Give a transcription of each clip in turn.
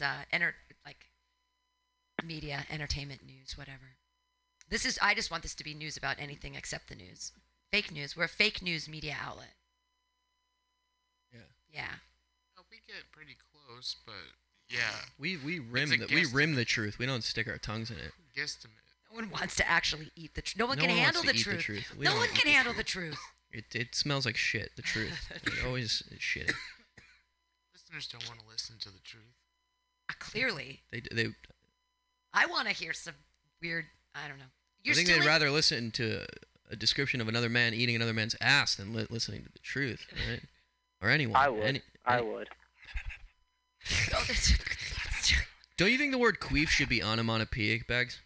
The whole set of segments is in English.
it's uh, enter like media, entertainment, news, whatever. This is. I just want this to be news about anything except the news. Fake news. We're a fake news media outlet. Yeah. Yeah. Oh, we get pretty close, but yeah, We we rim the we rim the truth. We don't stick our tongues in it. guesstimate. No one wants to actually eat the truth. No one No can one wants handle to the eat the truth. truth. We No don't one eat can the handle truth. the truth. It it smells like shit. The truth. it always is shitty. Listeners don't want to listen to the truth. Uh, clearly, They they. I want to hear some weird. I don't know. You're I think they'd in- rather listen to a description of another man eating another man's ass than li- listening to the truth, right? Or anyone. I would. Any, I any- would. Oh, Don't you think the word queef should be onomatopoeic, Bags?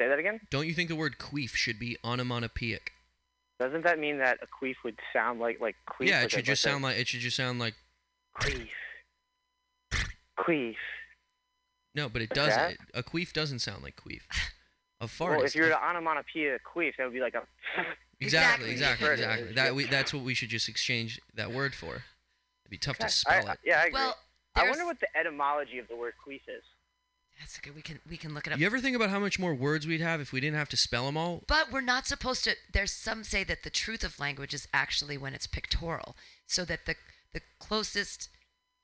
Say that again. Don't you think the word queef should be onomatopoeic? Doesn't that mean that a queef would sound like like queef? yeah, it should just like sound like it should just sound like queef. Queef. no, but it doesn't. that? It- a queef doesn't sound like queef. A fart. Well, is- if you were to onomatopoeia queef, that would be like a. exactly, Exactly. exactly, Heard it. exactly. That we, that's what we should just exchange that word for. It'd be tough to spell I- it. yeah, I agree. well, I wonder what the etymology of the word queef is. That's okay. We can we can look it up. You ever think about how much more words we'd have if we didn't have to spell them all? But we're not supposed to. There's some say that the truth of language is actually when it's pictorial, so that the the closest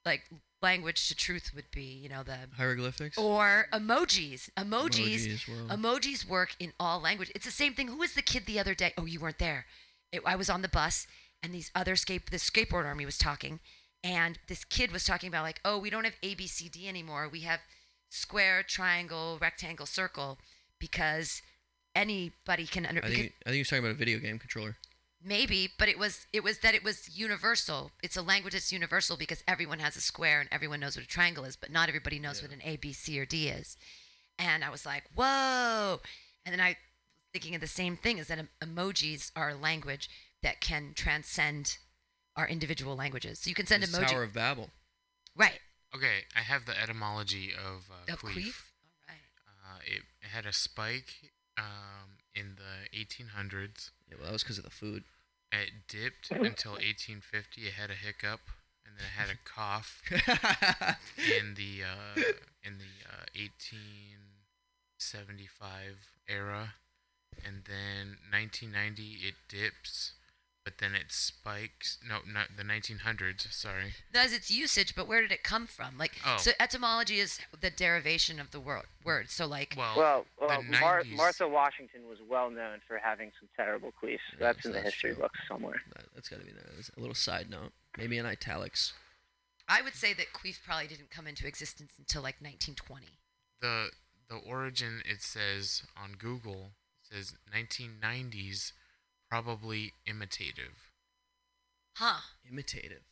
like language to truth would be, you know, the Hieroglyphics. or emojis. Emojis. Emojis, well. Emojis work in all language. It's the same thing. Who was the kid the other day? Oh, you weren't there. It, I was on the bus, and these other skate the skateboard army was talking, and this kid was talking about like, oh, we don't have A B C D anymore. We have square, triangle, rectangle, circle, because anybody can under. I think I think you're talking about a video game controller. Maybe, but it was it was that it was universal. It's a language that's universal because everyone has a square and everyone knows what a triangle is, but not everybody knows what an A, B, C, or D is. And I was like, whoa! And then I was thinking of the same thing: is that em- emojis are a language that can transcend our individual languages. So you can send It's emoji, Tower of Babel. right? Okay, I have the etymology of uh, Of queef. queef. All right. Uh, it, it had a spike um, in the 1800s. Yeah, well, that was because of the food. It dipped until 1850. It had a hiccup, and then it had a cough in the uh, in the uh, 1875 era, and then 1990 it dips, but then it spikes. No, not the 1900s. Sorry. That's its usage, but where did it come from? Like, Oh. so etymology is the derivation of the word. Word. So like, Well, Well, well Mar- Martha Washington was well known for having some terrible queefs. Yeah, That's in the that's history true. books somewhere. That, that's got to be nice. A little side note, maybe in italics. I would say that queef probably didn't come into existence until like 1920. the the origin it says on Google says 1990s probably imitative. Huh. Imitative.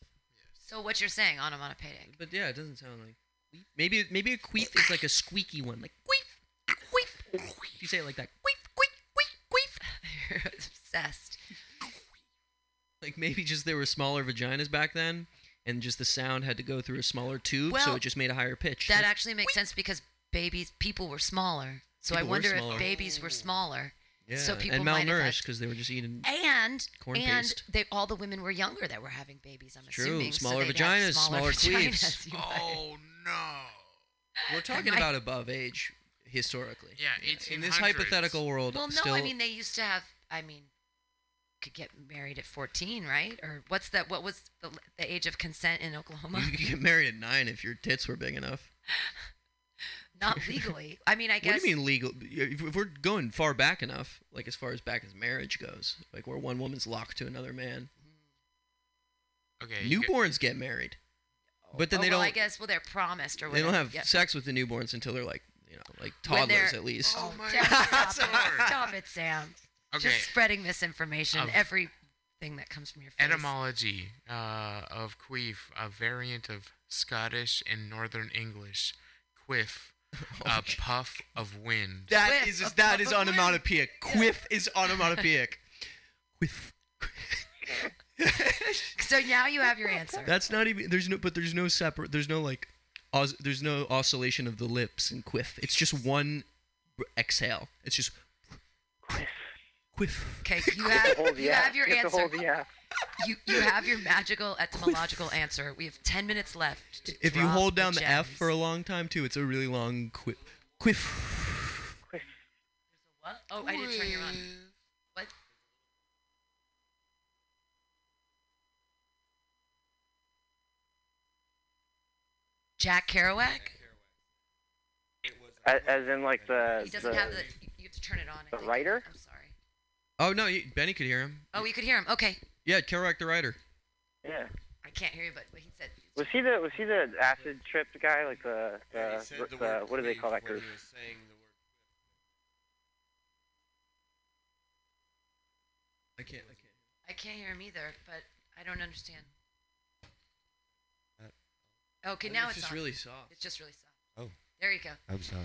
So what you're saying, onomatopoeic. But yeah, it doesn't sound like. queef. Maybe maybe a queef is like a squeaky one, like queef, queef. If you say it like that, queef, queef, queef, queef. You're obsessed. Like maybe just there were smaller vaginas back then, and just the sound had to go through a smaller tube, so it just made a higher pitch. That actually makes sense because babies, people were smaller. So I People were wonder if babies were smaller. Yeah, so people and might have had- malnourished because they were just eating. And Corn and paste. they all the women were younger that were having babies. I'm True, assuming. smaller they'd vaginas, smaller queefs. vaginas, you Oh no. We're talking I- about above age historically. Yeah, 1800s. In this hypothetical world, Well, no, still, I mean they used to have. I mean, could get married at 14, right? Or what's that? What was the, the age of consent in Oklahoma? you could get married at nine if your tits were big enough. Not legally. I mean, I guess. What do you mean legal? If if we're going far back enough, like as far as back as marriage goes, like where one woman's locked to another man, Okay. you get- newborns get married, but then oh, they well, don't. I guess. Well, they're promised or whatever. they whatever. don't have Yep. sex with the newborns until they're like, you know, like When they're- toddlers at least. Oh my Stop, God. it. Stop it, Sam. Okay. Just spreading misinformation. Of- Everything that comes from your face. Etymology uh, of queef, a variant of Scottish and Northern English. Quiff, Oh a puff of wind. That Quiff, is a that puff is of wind. onomatopoeic. Quiff is onomatopoeic. Quiff. So now you have your answer. That's not even. There's no. But there's no separate. There's no like. Os, there's no oscillation of the lips in quiff. It's just one exhale. It's just. Quiff. Quiff. Okay, you You have have hold the you F. have your you have to answer. hold the F. You you have your magical etymological answer. We have ten minutes left. To If you hold down the, F for a long time too, it's a really long quiff. Quiff. what? Oh, I didn't turn you on. What? Jack Kerouac? As, as in like the He doesn't the, have the. You you have to turn it on. The writer? I'm sorry. Oh no, you, Benny could hear him. Oh, you could hear him. Okay. Yeah, Kerouac the writer. yeah. I can't hear you, but he said. Was he the was he the acid trip guy like the Yeah, the, he said the the word what do they call that when group? was saying the word I can't. I can't. I can't hear him either, but I don't understand. Uh, Okay, now it's, just on. really soft. It's just really soft. Oh. There you go. I'm sorry.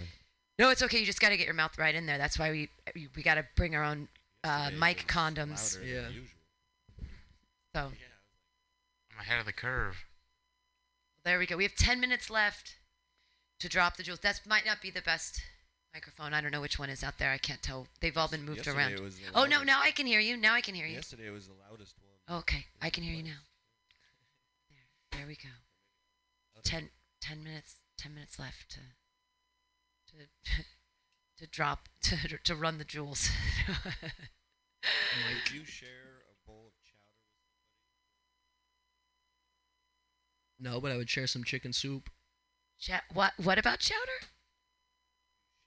No, it's okay. You just got to get your mouth right in there. That's why we we, we got to bring our own uh, mic condoms. louder than Yeah. Usual. So I'm ahead of the curve. there we go. We have ten minutes left to drop the jewels. That might not be the best microphone. I don't know which one is out there. I can't tell. They've all been moved Yesterday around. it was the Oh no, loudest. now I can hear you. Now I can hear you. Yesterday it was the loudest one. Okay, I can hear you now. There, there we go. Ten, ten minutes, ten minutes left to, to, to drop, to, to run the jewels. Would you share a bowl of chowder with No, but I would share some chicken soup. Cha- what, what about chowder?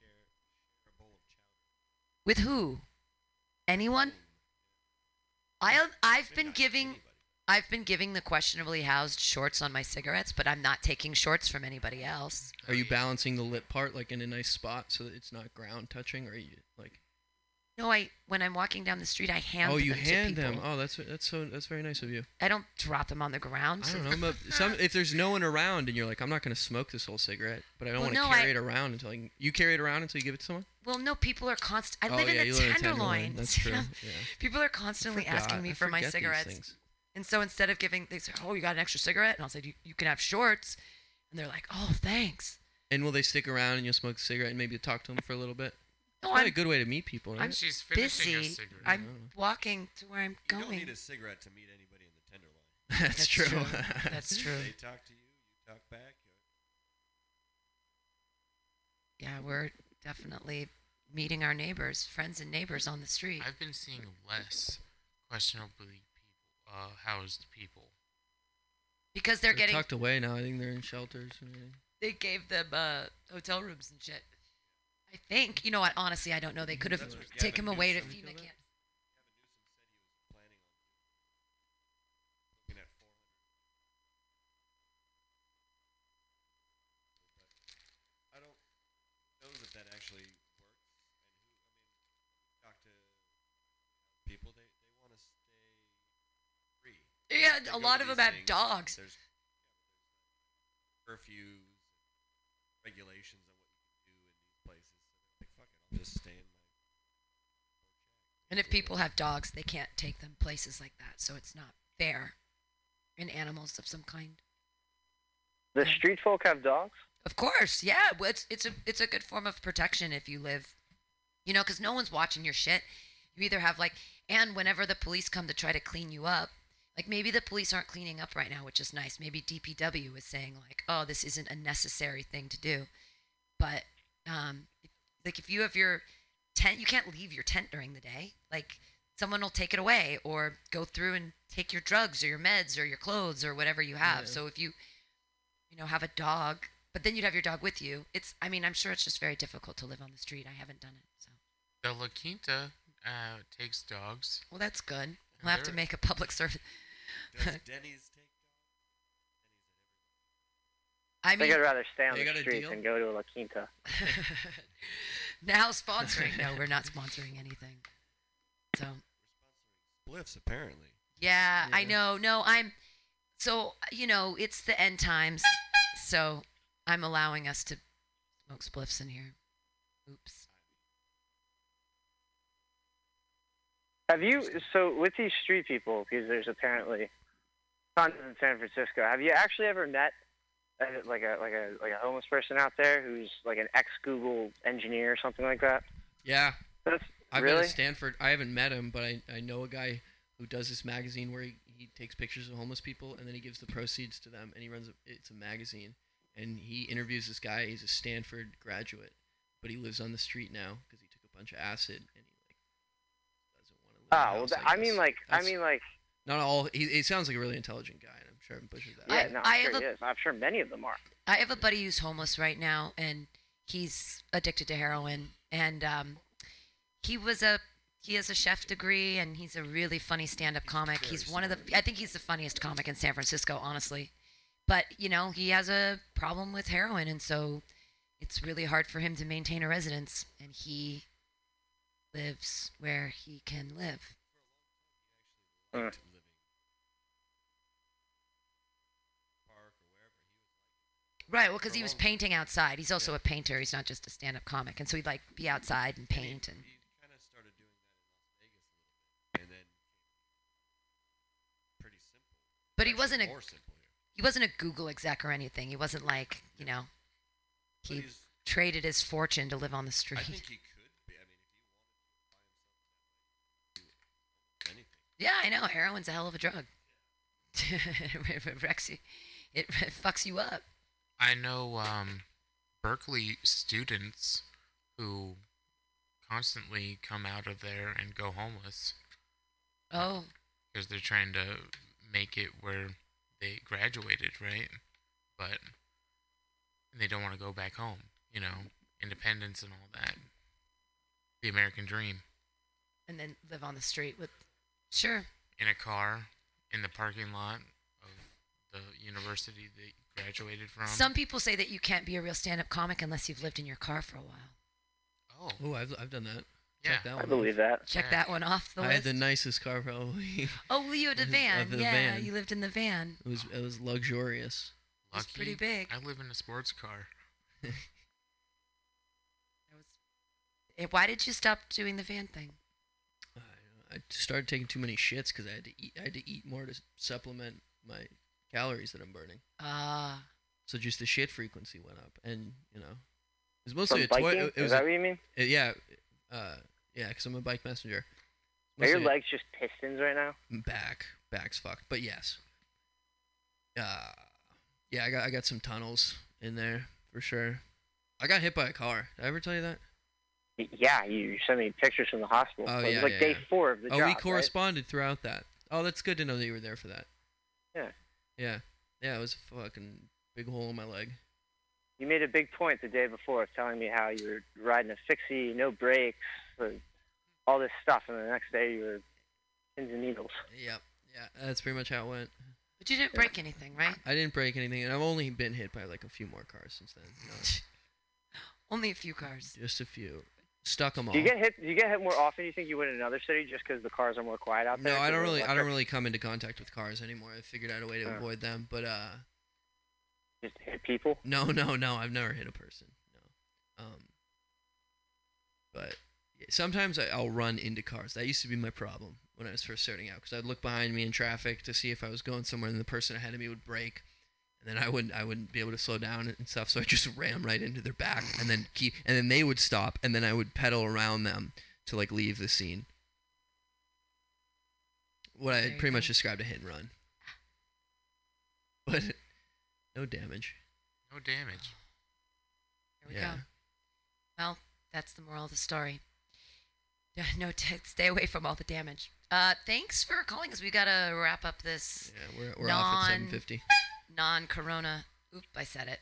share share a bowl of chowder? With who? Anyone? I, I've been giving. I've been giving the questionably housed shorts on my cigarettes, but I'm not taking shorts from anybody else. Are you balancing the lip part like in a nice spot so that it's not ground touching, or are you like? No, I when I'm walking down the street, I hand them. oh, you them hand to them. Oh, that's that's so that's very nice of you. I don't drop them on the ground. I don't know. Some if there's no one around and you're like, I'm not gonna smoke this whole cigarette, but I don't Well, want to no, carry I- it around until I you carry it around until you give it to someone. Well, no, people are constant. I oh live yeah, in the tenderloin. Tenderloin. That's true. Yeah. People are constantly forgot. asking me I for my cigarettes, and so instead of giving, they say, "Oh, you got an extra cigarette," and I'll say, "You, you can have shorts," and they're like, "Oh, thanks." And will they stick around and you'll smoke a cigarette and maybe talk to them for a little bit? No, Probably a I'm good way to meet people, right? I'm She's finishing busy. cigarette. I'm walking to where I'm going. You don't need a cigarette to meet anybody in the tenderloin. That's, That's true. true. That's true. They talk to you, you talk back. Yeah, we're definitely meeting our neighbors, friends and neighbors on the street. I've been seeing less questionably people, uh, housed people. because they're, They're getting tucked away now. I think they're in shelters. And everything. they gave them uh, hotel rooms and shit. I think you know what? Honestly, I don't know. They mm, could have taken him away to FEMA did. camps. Gavin Newsom said he was planning on looking at 400. But I don't know that that actually works. And who, I mean, talk to people, they, they want to stay free. Yeah, They a go lot to of them these have things, dogs. There's curfews, regulations on what you can do in these places. So they're like, fuck it, I'll just stay in my. And if people have dogs, they can't take them places like that. So it's not fair. And animals of some kind. The street folk have dogs. Of course, yeah. It's it's a it's a good form of protection if you live, you know, because no one's watching your shit. You either have like, and whenever the police come to try to clean you up, like maybe the police aren't cleaning up right now, which is nice. Maybe DPW is saying like, oh, this isn't a necessary thing to do, but um, like if you have your tent, you can't leave your tent during the day. Like someone will take it away or go through and take your drugs or your meds or your clothes or whatever you have. Yeah. So if you you know, have a dog, but then you'd have your dog with you. It's, I mean, I'm sure it's just very difficult to live on the street. I haven't done it, so. The La Quinta uh, takes dogs. Well, that's good. We'll have to make a public service. Does Denny's take I I think mean, I'd rather stay on the street deal? than go to a La Quinta. now sponsoring. No, we're not sponsoring anything. So, spliffs apparently? yeah, I know. No, I'm, so, you know, it's the end times. So I'm allowing us to smoke spliffs in here. Oops. Have you so with these street people because there's apparently tons in San Francisco. Have you actually ever met like a like a like a homeless person out there who's like an ex Google engineer or something like that? Yeah. That's I've been at Stanford. I haven't met him, but I, I know a guy who does this magazine where he, he takes pictures of homeless people and then he gives the proceeds to them and he runs a, it's a magazine and he interviews this guy. He's a Stanford graduate, but he lives on the street now because he took a bunch of acid and he like doesn't want to live. Ah, well, house, I I mean, like, I mean, like, not all. He, he sounds like a really intelligent guy, and I'm sure I'm yeah, no, I I'm have sure a- he is. I'm sure many of them are. I have a buddy who's homeless right now, and he's addicted to heroin. And um, he was a he has a chef degree, and he's a really funny stand-up comic. He's one of the I think he's the funniest comic in San Francisco, honestly. But you know, he has a problem with heroin, and so it's really hard for him to maintain a residence. And he lives where he can live. Mm. Liked living park or wherever he was. Right. Well, because he was painting outside. He's also Yeah. a painter. He's not just a stand-up comic, and so he'd like be outside and paint and. He, kind of started doing that in Las Vegas a little bit, and then pretty simple. But he wasn't a more simple here. he wasn't a Google exec or anything. He wasn't like, you know, he traded his fortune to live on the street. I think he could be. I mean, if he wanted to buy himself that way, do anything. Yeah, I know. Heroin's a hell of a drug. it wrecks you. It fucks you up. I know um, Berkeley students who constantly come out of there and go homeless Oh, because they're trying to make it where they graduated, right? But they don't want to go back home, you know, independence and all that. The American dream. and then live on the street with. Sure. In a car, in the parking lot the university that you graduated from. Some people say that you can't be a real stand-up comic unless you've lived in your car for a while. Oh, Oh, I've, I've done that. yeah. Check that I one believe that. Check Yeah. that one off the list. I list. had the nicest car probably. oh, well, you had a van. the yeah, van. you lived in the van. It was it was luxurious. It was pretty big. I live in a sports car. It was. Eh, Why did you stop doing the van thing? I, I started taking too many shits because I had to eat. I had to eat more to supplement my calories that I'm burning. Ah. So just the shit frequency went up, and you know, it was mostly From a toy. biking? It Is was that a, what you mean? uh, yeah, uh, yeah, because I'm a bike messenger. Are your Mostly legs just pistons right now? back, back's fucked, but yes. Uh, yeah, I got I got some tunnels in there for sure. I got hit by a car. Did I ever tell you that? Yeah, you sent me pictures from the hospital. Oh, it was yeah, like yeah, day yeah. four of the oh, job. we right? corresponded throughout that. Oh, that's good to know that you were there for that. Yeah. Yeah. Yeah, it was a fucking big hole in my leg. You made a big point the day before telling me how you were riding a fixie, no brakes, all this stuff, and the next day you were pins and needles. Yep. Yeah, that's pretty much how it went. But you didn't break anything, right? I didn't break anything, and I've only been hit by like a few more cars since then. You know, Only a few cars. just a few. Stuck them all. Do you get hit? Do you get hit more often? You think you would in another city just because the cars are more quiet out there? No, I don't really. I don't really come into contact with cars anymore. I figured out a way to Oh. avoid them. But uh, Just hit people. no, no, no. I've never hit a person. No. Um. But yeah, sometimes I, I'll run into cars. That used to be my problem when I was first starting out because I'd look behind me in traffic to see if I was going somewhere, and the person ahead of me would brake, and then I wouldn't. I wouldn't be able to slow down and stuff. So I just ram right into their back, and then keep, and then they would stop, and then I would pedal around them to like leave the scene. What I pretty much described a hit and run, but no damage. No damage. Here we Yeah. go. Well, that's the moral of the story. No, t- stay away from all the damage. Uh, thanks for calling us. We gotta wrap up this Yeah, we're we're off at seven fifty. Non-corona. Oop, I said it.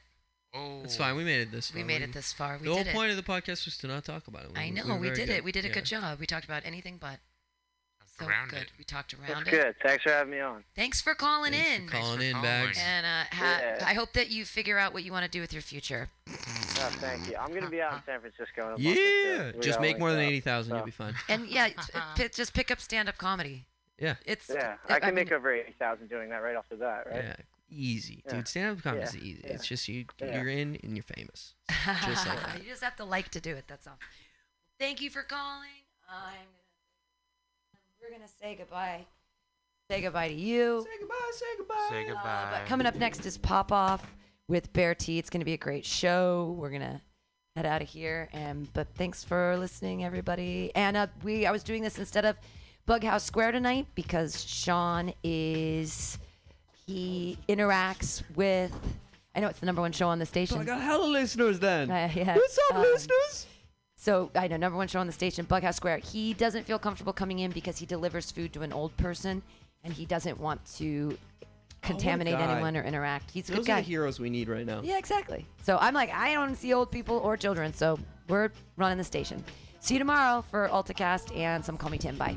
Oh, It's fine. We made it this far. We made it this far. We the whole did it. point of the podcast was to not talk about it. I know we, were we did good. it. We did a Yeah. good job. We talked about anything but. So around good. it. We talked That's around it. good. Thanks for having me on. Thanks for calling Thanks in. for calling for in, calling. bags. And uh, ha- Yeah. I hope that you figure out what you want to do with your future. Oh, thank you. I'm gonna be out in San Francisco in a month or Yeah, two. Just make more than up. eighty thousand. You'll be fine. And yeah, p- just pick up stand-up comedy. Yeah. It's Yeah, I can mean, make over eighty thousand doing that right off the bat, right? Yeah, easy, Yeah. dude. Stand up comedy is easy. Yeah. It's just you. Yeah. You're in and you're famous. Just like that. you just have to like to do it. That's all. Thank you for calling. I'm gonna. We're gonna say goodbye. Say goodbye to you. Say goodbye. Say goodbye. Say Uh, goodbye. but coming up next is Pop Off with Bear T. It's gonna be a great show. We're gonna head out of here. And but thanks for listening, everybody. And uh, we I was doing this instead of Bughouse Square tonight because Sean is he interacts with. I know it's the number one show on the station. Oh, I got hella listeners then. Uh, yeah. What's up, Um, listeners? So I know number one show on the station, Bughouse Square. He doesn't feel comfortable coming in because he delivers food to an old person, and he doesn't want to contaminate God. anyone or interact. He's a good Those guy. are the heroes we need right now. Yeah, exactly. So I'm like, I don't see old people or children, so we're running the station. See you tomorrow for AltaCast and some Call Me Tim. Bye.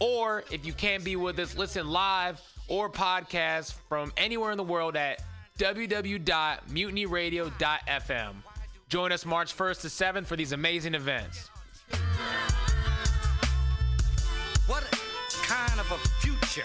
Or if you can't be with us, listen live or podcast from anywhere in the world at www.mutinyradio.fm. Join us March 1st to 7th for these amazing events. What kind of a future?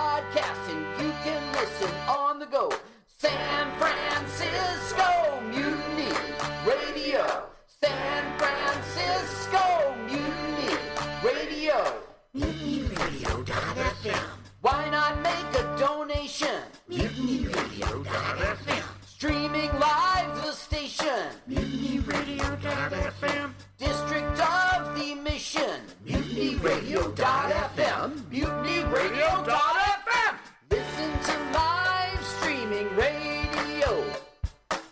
San Francisco Mutiny Radio. MutinyRadio.fm. Why not make a donation? MutinyRadio.fm. Streaming live the station. MutinyRadio.fm. District of the Mission. MutinyRadio.fm. MutinyRadio.fm. Listen to live streaming radio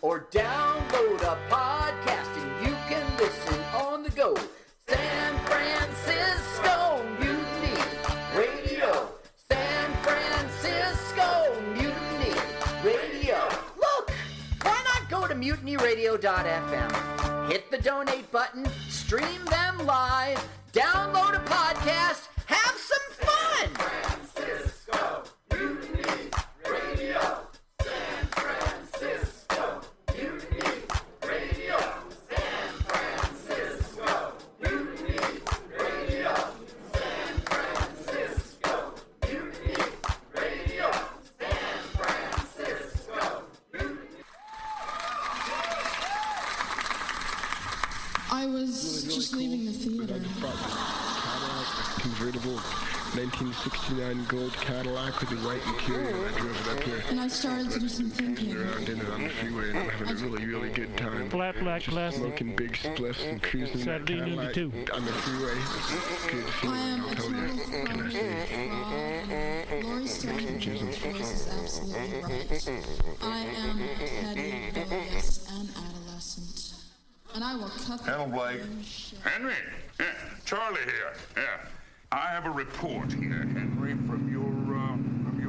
or download mutinyradio.fm? Hit the donate button, stream them live, download a podcast, started to do some thinking. Around in it on the freeway and I'm having a really, really good time. Flat black Just glasses. Smoking big spliffs and cruising in that Saturday noon to Cadillac two. on the freeway. Good I feeling, am I'll a tell total you. Can I say? fraud. Laurie Stone's voice is absolutely right. I am a petty, rebellious, and adolescent. And I will cut the Hello, Blake. fucking shit. Henry. Yeah, Charlie here. Yeah. I have a report here, Henry, from your uh, from your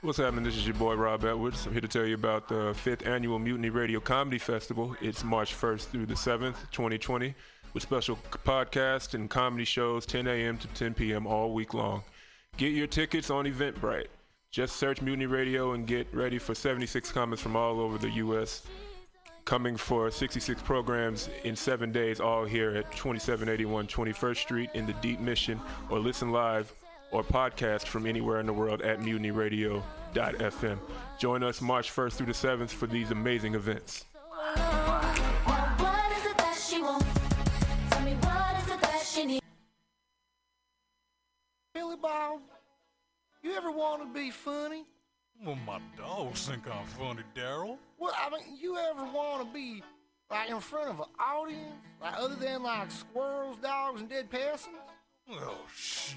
What's happening? This is your boy Rob Edwards. I'm here to tell you about the fifth annual Mutiny Radio Comedy Festival. It's March 1st through the 7th, 2020, with special podcasts and comedy shows 10 a.m. to 10 p.m. all week long. Get your tickets on Eventbrite. Just search Mutiny Radio and get ready for 76 comments from all over the U.S. Coming for 66 programs in seven days, all here at 2781 21st Street in the Deep Mission, or listen live or podcast from anywhere in the world at mutinyradio.fm. Join us March 1st through the 7th for these amazing events. What is it that she wants? Tell me what is it that she needs? Billy Bob, you ever want to be funny? Well, my dogs think I'm funny, Daryl. Well, I mean, you ever want to be like in front of an audience, like other than like squirrels, dogs, and dead peasants? Well, shit.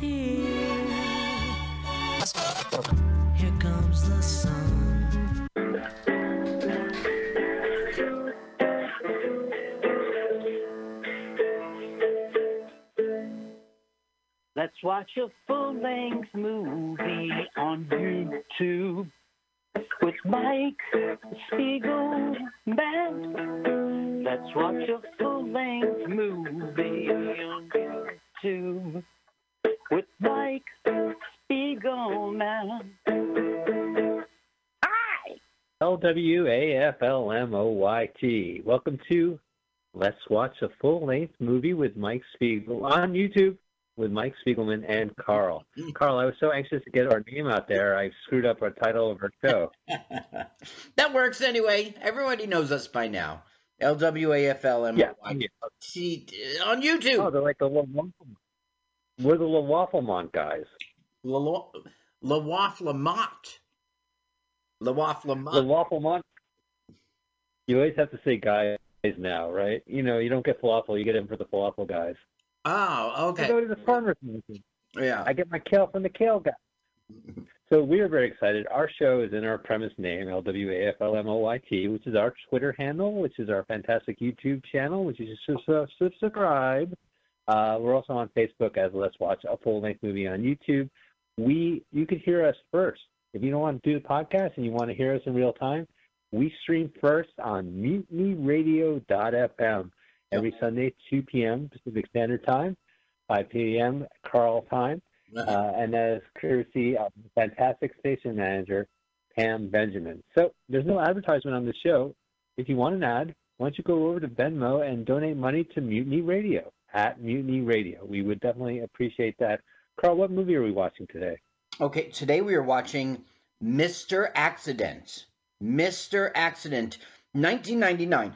Here. Comes the sun. Let's watch a full-length movie on YouTube with Mike Spiegelman. Let's watch a full-length movie on YouTube with Mike Spiegelman. Hi. L-W-A-F-L-M-O-Y-T. Welcome to Let's Watch a Full-Length Movie with Mike Spiegel on YouTube with Mike Spiegelman and Carl. Carl, I was so anxious to get our name out there, I screwed up our title of our show. That works anyway. Everybody knows us by now. L W A F L M O Y T on YouTube. Oh, they're like the little waffle. We're the little Wafflemont guys. La La Wafflemont. La Wafflemont. The Wafflemont. You always have to say guys now, right? You know, you don't get falafel, you get in for the falafel guys. Oh, okay. I go to the farmer's market. Yeah. I get my kale from the kale guy. So we are very excited. Our show is in our premise name, L-W-A-F-L-M-O-Y-T, which is our Twitter handle, which is our fantastic YouTube channel, which is su- subscribe. Uh, we're also on Facebook as Let's Watch a Full-Length Movie on YouTube. We, you can hear us first. If you don't want to do the podcast and you want to hear us in real time, we stream first on mutinyradio.fm every Sunday, 2 p.m. Pacific Standard Time, 5 p.m. Carl time. Uh, and that is courtesy of the fantastic station manager, Pam Benjamin. So there's no advertisement on the show. If you want an ad, why don't you go over to Venmo and donate money to Mutiny Radio at Mutiny Radio? We would definitely appreciate that. Carl, what movie are we watching today? Okay, today we are watching Mr. Accident. Mr. Accident, 1999.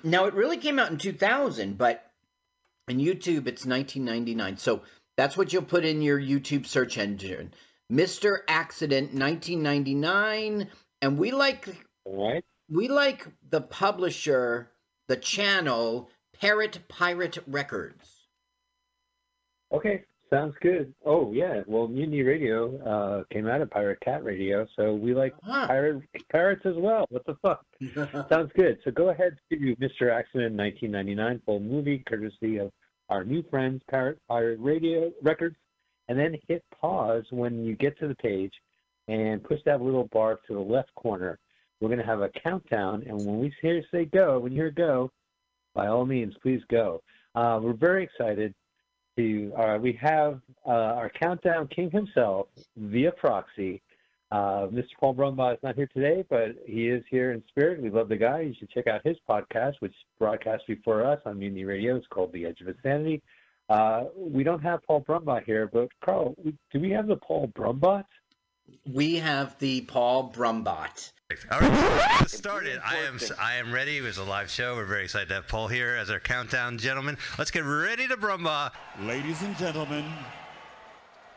now, it really came out in 2000, but in YouTube it's 1999. So that's what you'll put in your YouTube search engine. Mr. Accident, 1999. And we like Right. we like the publisher, the channel, Parrot Pirate Records. Okay, sounds good. Oh yeah, well Mutiny Radio uh, came out of Pirate Cat Radio, so we like pirate pirates as well. What the fuck? sounds good. So go ahead to Mr. Accident 1999 full movie, courtesy of our new friends Parrot Pirate Radio Records, and then hit pause when you get to the page, and push that little bar to the left corner. We're gonna have a countdown, and when we hear say go, when you hear go, by all means, please go. Uh, we're very excited to uh, we have uh, our countdown king himself via proxy. Uh, Mr. Paul Brumbaugh is not here today, but he is here in spirit. We love the guy. You should check out his podcast, which broadcasts before us on Mutiny Radio. It's called The Edge of Insanity. Uh, we don't have Paul Brumbaugh here, but Carl, do we have the Paul Brumbot? We have the Paul Brumbot. All right, let's get started. I am I am ready. It was a live show. We're very excited to have Paul here as our countdown gentleman. Let's get ready to brumba. Ladies and gentlemen,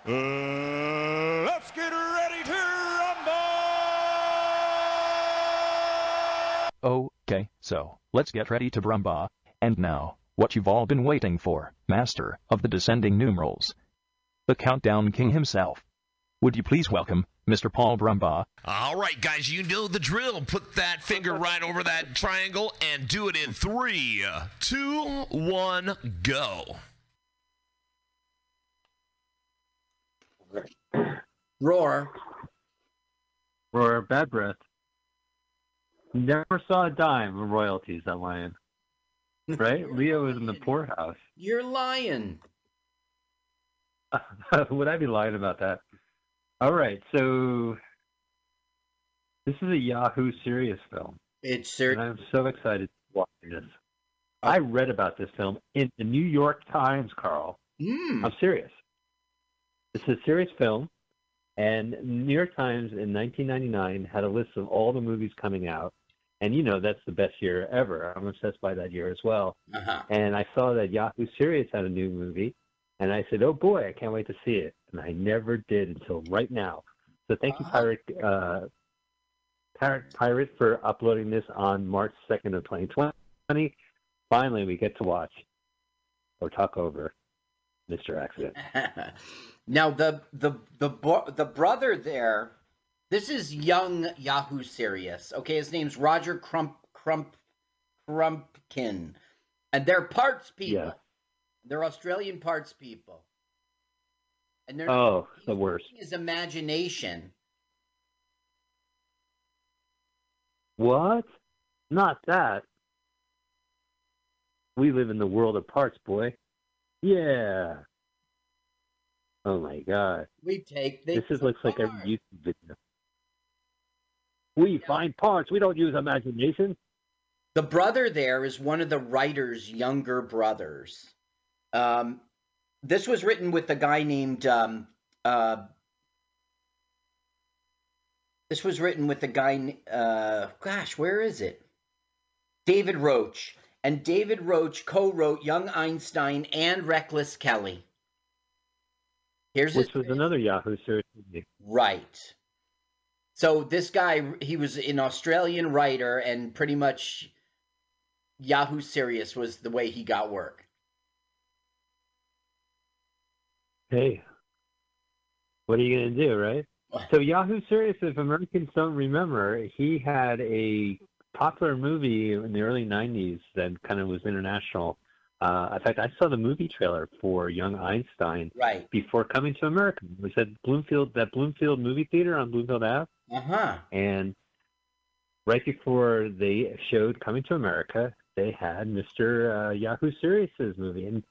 uh, let's get ready to Okay, so, let's get ready to Brumba. And now, what you've all been waiting for, Master of the Descending Numerals. The Countdown King himself. Would you please welcome Mr. Paul Brumbaugh. All right, guys, you know the drill. Put that finger right over that triangle and do it in three, two, one, go. Roar. Roar, bad breath. Never saw a dime of royalties, that lion. Right? Leo was in the poorhouse. You're lying. Would I be lying about that? All right, so this is a Yahoo Serious film. It's ser- and I'm so excited to watch this. I read about this film in the New York Times, Carl. Mm. I'm serious. It's a serious film, and New York Times in 1999 had a list of all the movies coming out, and you know that's the best year ever. I'm obsessed by that year as well. Uh-huh. And I saw that Yahoo Serious had a new movie, and I said, "Oh boy, I can't wait to see it." And I never did until right now. So thank you, Pirate, uh, Pirate, Pirate, for uploading this on March 2nd of 2020. Finally, we get to watch or talk over Mr. Accident. now the the the bo- the brother there. This is young Yahoo Serious. Okay, his name's Roger Crump Crump Crumpkin, and they're parts people. Yeah. They're Australian parts people, and they're Oh, the worst. his imagination. What? Not that. We live in the world of parts, boy. Yeah. Oh my god. We take this. This looks like every YouTube video. We find parts. We don't use imagination. The brother there is one of the writer's younger brothers. Um, this was written with a guy named. Um, uh, this was written with a guy. Uh, gosh, where is it? David Roach. And David Roach co-wrote Young Einstein and Reckless Kelly. Here's Which was another Yahoo movie. Right. So this guy, he was an Australian writer, and pretty much Yahoo Serious was the way he got work. Hey, what are you going to do, right? So Yahoo Serious, if Americans don't remember, he had a popular movie in the early 90s that kind of was international. Uh, in fact, I saw the movie trailer for Young Einstein Right. before coming to America. It was at Bloomfield, that Bloomfield movie theater on Bloomfield Ave. Uh huh. And right before they showed Coming to America, they had Mr. Uh, Yahoo Serious's movie, and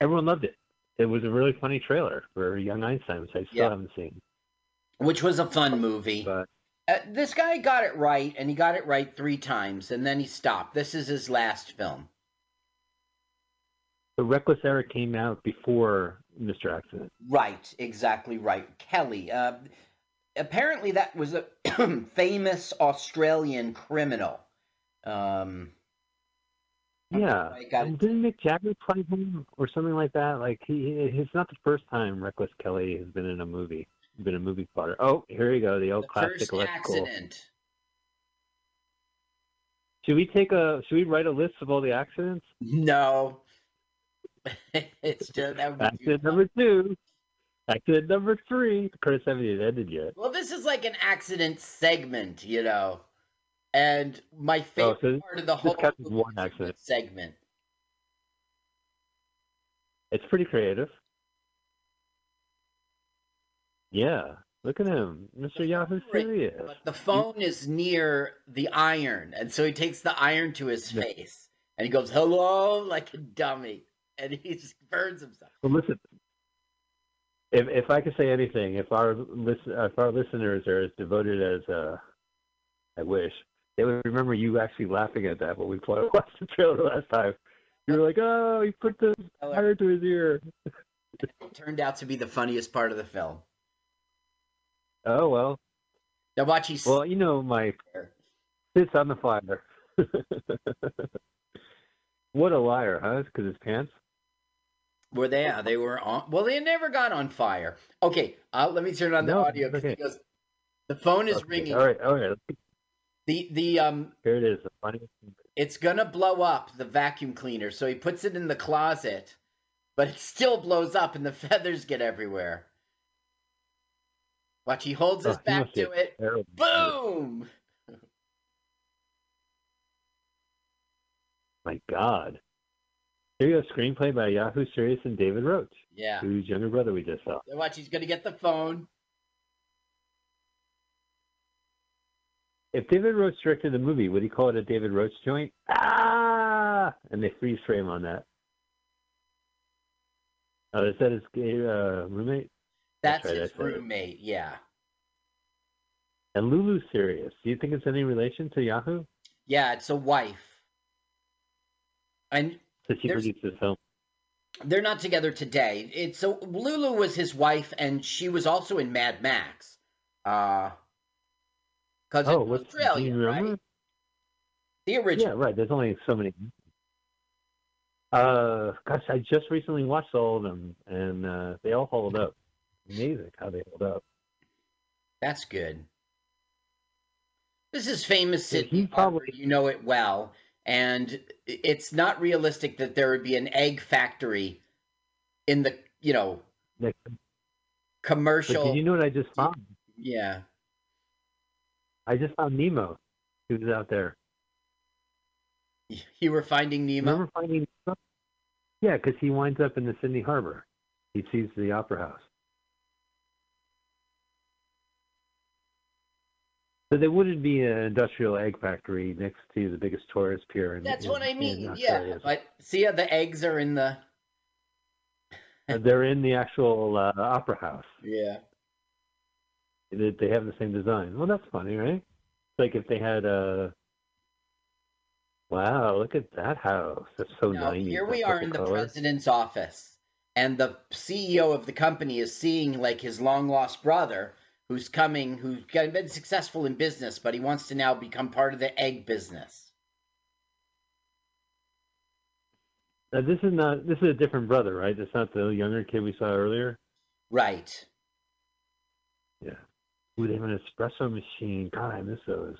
everyone loved it. It was a really funny trailer for Young Einstein, which I still Yeah. haven't seen. Which was a fun movie. But Uh, this guy got it right, and he got it right three times, and then he stopped. This is his last film. the Reckless Era came out before Mr. Accident. Right, exactly right. Kelly. Uh, apparently, that was a famous Australian criminal. Um, Yeah, I got and didn't Mick Jagger play him or something like that? Like he, it's not the first time Reckless Kelly has been in a movie, been a movie spotter. Oh, here you go, the old classic first electrical. accident. Should we take a? Should we write a list of all the accidents? No. it's just that would be too Accident number two. Accident number three. The Curtis haven't even ended yet. Well, this is like an accident segment, you know. And my Oh, favorite so part of the whole one segment. It's pretty creative. Yeah, look at him, Mr. Yahoo Serious. But the phone is near the iron, and so he takes the iron to his face, and he goes, "Hello," like a dummy, and he just burns himself. Well, listen. If if I could say anything, if our listen, if our listeners are as devoted as uh, I wish, they would remember you actually laughing at that when we played, watched the trailer last time. You were like, "Oh, he put the fire to his ear." It turned out to be the funniest part of the film. Oh well. Now watch he's Well, you know my sits on the fire. what a liar, huh? Because his pants. Were they? Yeah, they were on. Well, they never got on fire. Okay, uh, let me turn on the No, audio okay. because the phone is Okay, ringing. All right, all right. The the um, Here it is. The funniest. it's gonna blow up the vacuum cleaner, so he puts it in the closet, but it still blows up and the feathers get everywhere. Watch, he holds his Oh, back to it. terrible. Boom! My God. Here you go, screenplay by Yahoo Serious and David Roach, Yeah. whose younger brother we just saw. Watch, he's gonna get the phone. If David Roach directed the movie, would he call it a David Roach joint? Ah! And they freeze frame on that. Oh, is that his gay uh, roommate? That's, right, his roommate. Yeah. And Lulu Serious. Do you think it's any relation to Yahoo? Yeah, it's a wife. And So she produced this film. they're not together today. It's so Lulu was his wife, and she was also in Mad Max. Uh, because Oh, it's what's Australian, do you remember? right? The original. Yeah, right. There's only so many. Uh, gosh, I just recently watched all of them, and uh, they all hold up. Amazing how they hold up. That's good. This is famous Yeah, Sydney he probably-. You know it well, and it's not realistic that there would be an egg factory in the you know Nick, commercial. But did you know what I just found? Yeah. I just found Nemo. He was out there. You were finding Nemo. Remember finding Nemo? Yeah, because he winds up in the Sydney Harbor. He sees the Opera House. So there wouldn't be an industrial egg factory next to the biggest tourist pier in That's in- what I mean. Yeah, but see how the eggs are in the. Uh, They're in the actual uh, Opera House. Yeah. They, they have the same design. Well, that's funny, right? Like if they had a. Wow, look at that house. That's so Now, 90s. here that we are in the color. president's office, and the CEO of the company is seeing like his long lost brother, who's coming, who's been successful in business, but he wants to now become part of the egg business. Now, this is not. This is a different brother, right? It's not the younger kid we saw earlier. Right. Yeah. Ooh, they have an espresso machine. God, I miss those.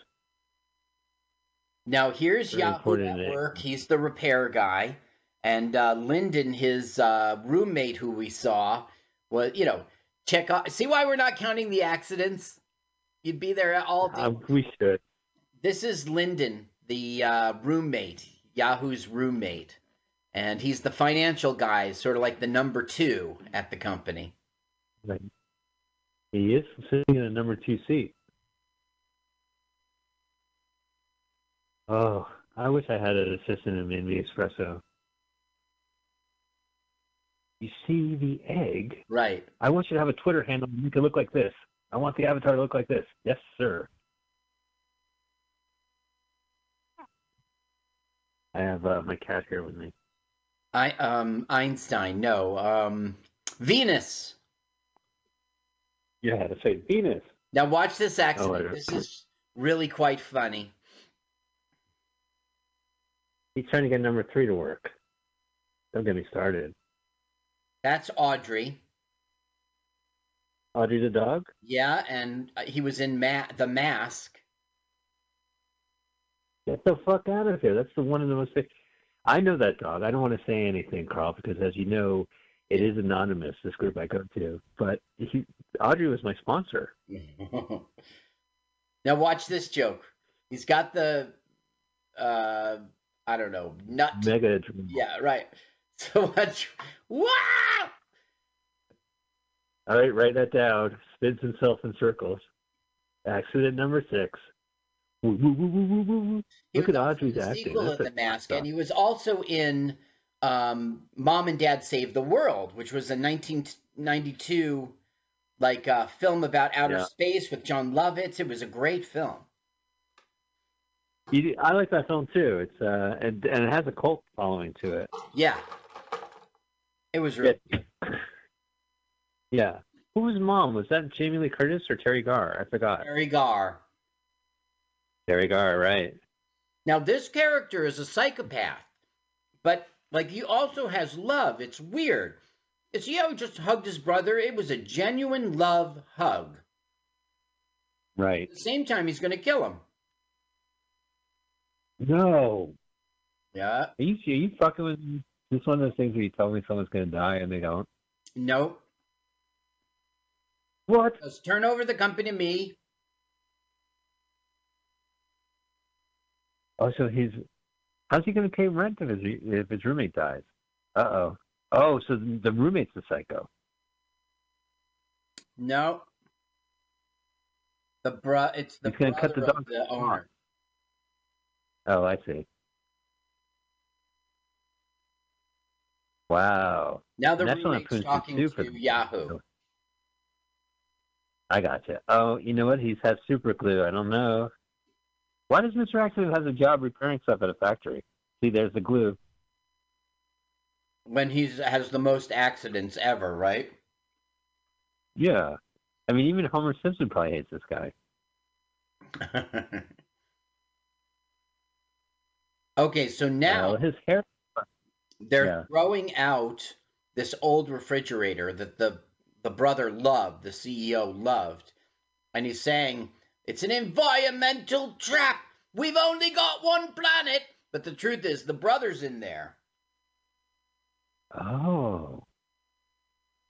Now here's Very Yahoo. Network. He's the repair guy, and uh, Lyndon, his uh, roommate, who we saw, was you know check out. See why we're not counting the accidents? You'd be there at all day. Uh, we should. This is Lyndon, the uh, roommate, Yahoo's roommate, and he's the financial guy, sort of like the number two at the company. Right. He is sitting in a number two seat. Oh, I wish I had an assistant made me espresso. You see the egg? Right. I want you to have a Twitter handle and make it look like this. I want the avatar to look like this. Yes, sir. I have uh, my cat here with me. I um Einstein, no, um Venus. You had to say Venus. Now watch this Oh, accident. don't- this is really quite funny. He's trying to get number three to work. Don't get me started. That's Audrey. Audrey the dog? Yeah, and uh, he was in Ma- the mask. Get the fuck out of here. That's the one of the most. I know that dog. I don't want to say anything, Carl, because as you know, it is anonymous. This group I go to, but he, Audrey was my sponsor. now watch this joke. He's got the uh I don't know, nut. Mega. Yeah, right. So watch Wow! All right, write that down. Spins himself in circles. Accident number six. Woo, woo, woo, woo, woo, woo, woo. He Look at Audrey's acting. sequel That's of the mask, and he was also in um, Mom and Dad Save the World, which was a 1992 like uh, film about outer Yeah. space with Jon Lovitz. It was a great film. You- I like that film too. It's uh, and and it has a cult following to it. Yeah, it was really. Yeah. Who was mom? Was that Jamie Lee Curtis or Teri Garr? I forgot. Teri Garr. Teri Garr, right? Now this character is a psychopath, but like he also has love. It's weird. It's You see how he just hugged his brother? It was a genuine love hug. Right. At the same time, he's going to kill him. No. Yeah. Are you are you fucking with me? This one of those things where you tell me someone's gonna die and they don't. No. What? Just turn over the company to me. Oh, so he's how's he going to pay rent if his if his roommate dies? Uh oh. Oh, so the roommate's the psycho. No. The bro, it's the He's gonna cut the dog's the owner. Oh, I see. Wow. Now the And that's roommate's talking for to Yahoo. I gotcha. Oh, you know what? He's had super glue. I don't know. Why does Mr. Accident has a job repairing stuff at a factory? See, there's the glue. When he has the most accidents ever, right? Yeah. I mean, even Homer Simpson probably hates this guy. Okay, so now Uh, his hair. they're yeah. throwing out this old refrigerator that the the brother loved, the CEO loved, and he's saying it's an environmental trap. We've only got one planet, but the truth is the brother's in there. Oh.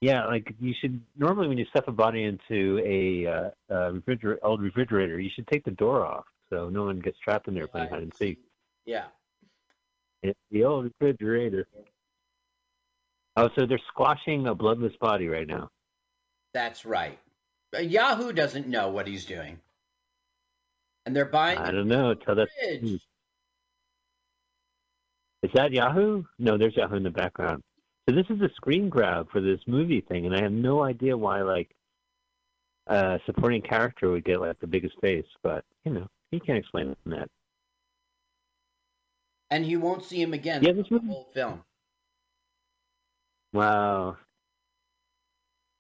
Yeah, like you should normally when you stuff a body into a uh, uh, refrigerator, old refrigerator, you should take the door off so no one gets trapped in there playing hide and seek. Yeah. It's the old refrigerator. Oh, so they're squashing a bloodless body right now. That's right. Uh, Yahoo doesn't know what he's doing. And they're buying I don't know. Tell that. fridge. Hmm. Is that Yahoo? No, there's Yahoo in the background. So this is a screen grab for this movie thing, and I have no idea why like a supporting character would get like the biggest face, but you know he can't explain that. and you won't see him again Yeah, this the movie- whole film. Wow.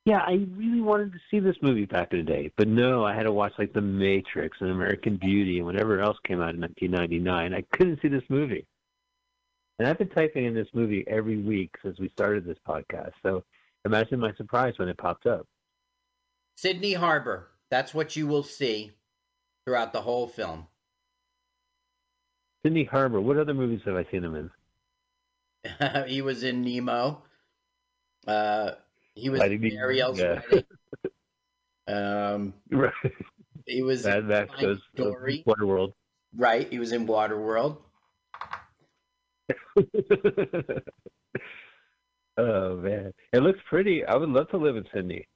Yeah, I really wanted to see this movie back in the day, but no, I had to watch like The Matrix and American Beauty and whatever else came out in 1999. I couldn't see this movie. And I've been typing in this movie every week since we started this podcast. So imagine my surprise when it popped up. Sydney Harbor. That's what you will see throughout the whole film. Sydney Harbor. What other movies have I seen him in? he was in Nemo. Uh, he was Fighting in the- Ariel's yeah. Um, Right. he was Mad in Max goes Dory. Waterworld. Right, he was in Waterworld. oh man, it looks pretty. I would love to live in Sydney.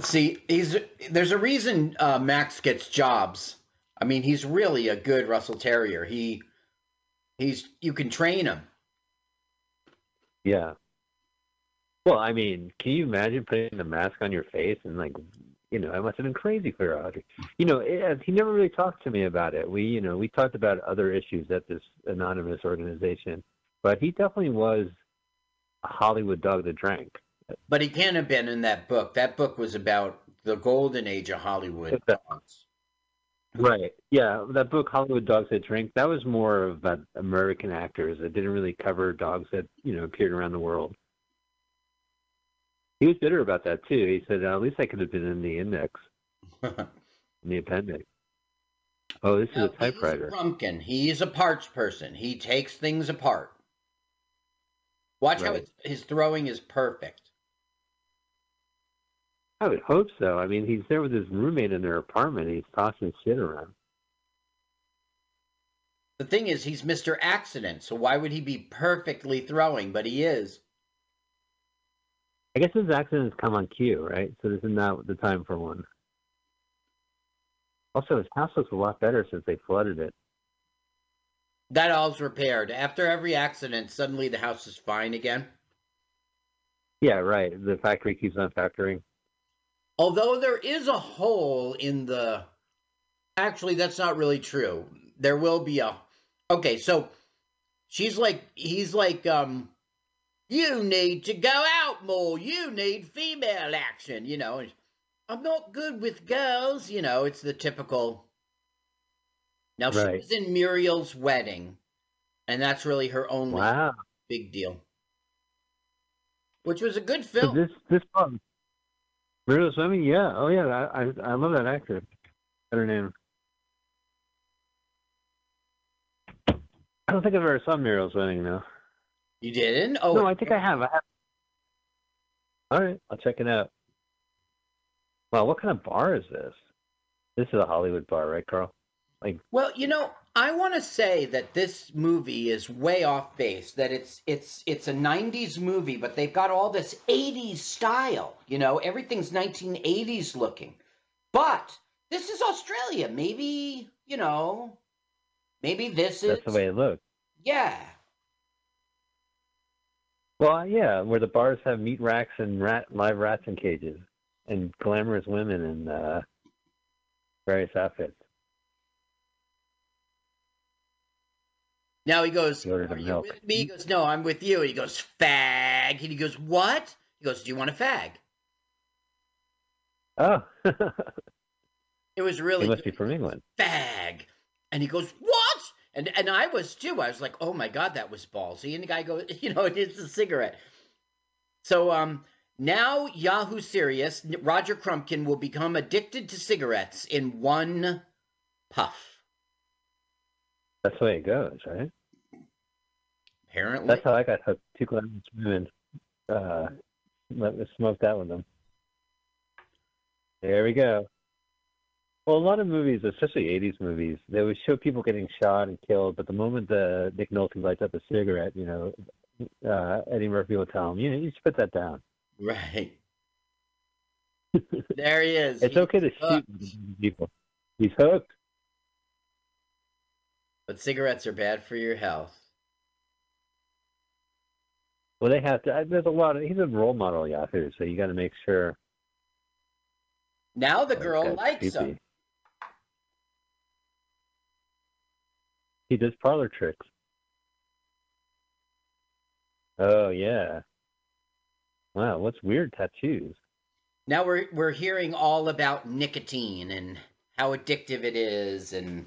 See, he's there's a reason uh, Max gets jobs. I mean, he's really a good Russell Terrier. He he's you can train him. Yeah. Well, I mean, can you imagine putting the mask on your face and like, you know, I must have been crazy for Audrey. You know, it, uh, he never really talked to me about it. We, you know, we talked about other issues at this anonymous organization, but he definitely was a Hollywood dog that drank. But he can't have been in that book. That book was about the golden age of Hollywood. Right. Yeah, that book Hollywood Dogs That Drink, that was more about American actors. It didn't really cover dogs that, you know, appeared around the world. He was bitter about that too. He said, "At least I could have been in the index, in the appendix." Oh, this is a Now, he's typewriter. Pumpkin. He's a parts person. He takes things apart. Watch how Right. it's, his throwing is perfect. I would hope so. I mean, he's there with his roommate in their apartment. He's tossing shit around. The thing is, he's Mr. Accident, so why would he be perfectly throwing? But he is. I guess his accidents come on cue, right? So this is not the time for one. Also, his house looks a lot better since they flooded it. That all's repaired. After every accident, suddenly the house is fine again. Yeah, right. The factory keeps on factoring. Although there is a hole in the. Actually, that's not really true. There will be a. Okay, so she's like, he's like, um, you need to go out more. You need female action, you know. I'm not good with girls, you know. It's the typical. Now she Right. was in Muriel's wedding, and that's really her only Wow. big deal. Which was a good So film. this this one, Muriel's Wedding, yeah, oh yeah, I I, I love that actor. What's her name? I don't think I've ever saw Muriel's Wedding though. You didn't? Oh, no, I think I have. I have. All right, I'll check it out. Wow, what kind of bar is this? This is a Hollywood bar, right, Carl? Like, Well, you know, I want to say that this movie is way off base. That it's it's it's a '90s movie, but they've got all this '80s style. You know, everything's 1980s looking. But this is Australia. Maybe you know, maybe this is that's the way it looks. yeah. Well, yeah, where the bars have meat racks and rat live rats in cages, and glamorous women in uh, various outfits. Now he goes, "Are you with me?" He goes, "No, I'm with you." He goes, "Fag." And he goes, "What?" He goes, "Do you want a fag?" Oh, It was really he must be from England. fag. And he goes, What? And and I was too. I was like, Oh my god, that was ballsy. And the guy goes, you know, it's a cigarette. So um now Yahoo Serious, Roger Crumpkin will become addicted to cigarettes in one puff. That's the way it goes, right? Apparently. That's how I got hooked. Two glamorous women. Uh, let me smoke that with them. There we go. Well, a lot of movies, especially '80s movies, they would show people getting shot and killed, but the moment the Nick Nolte lights up a cigarette, you know, uh, Eddie Murphy will tell him, you know, you should put that down. Right. there he is. It's He's okay to shoot people. He's hooked. But cigarettes are bad for your health. Well, they have to. Uh, there's a lot of. He's a role model, Yahoo, so you got to make sure. Now the girl likes him. He does parlor tricks. Oh yeah. Wow, what's weird tattoos? Now we're we're hearing all about nicotine and how addictive it is, and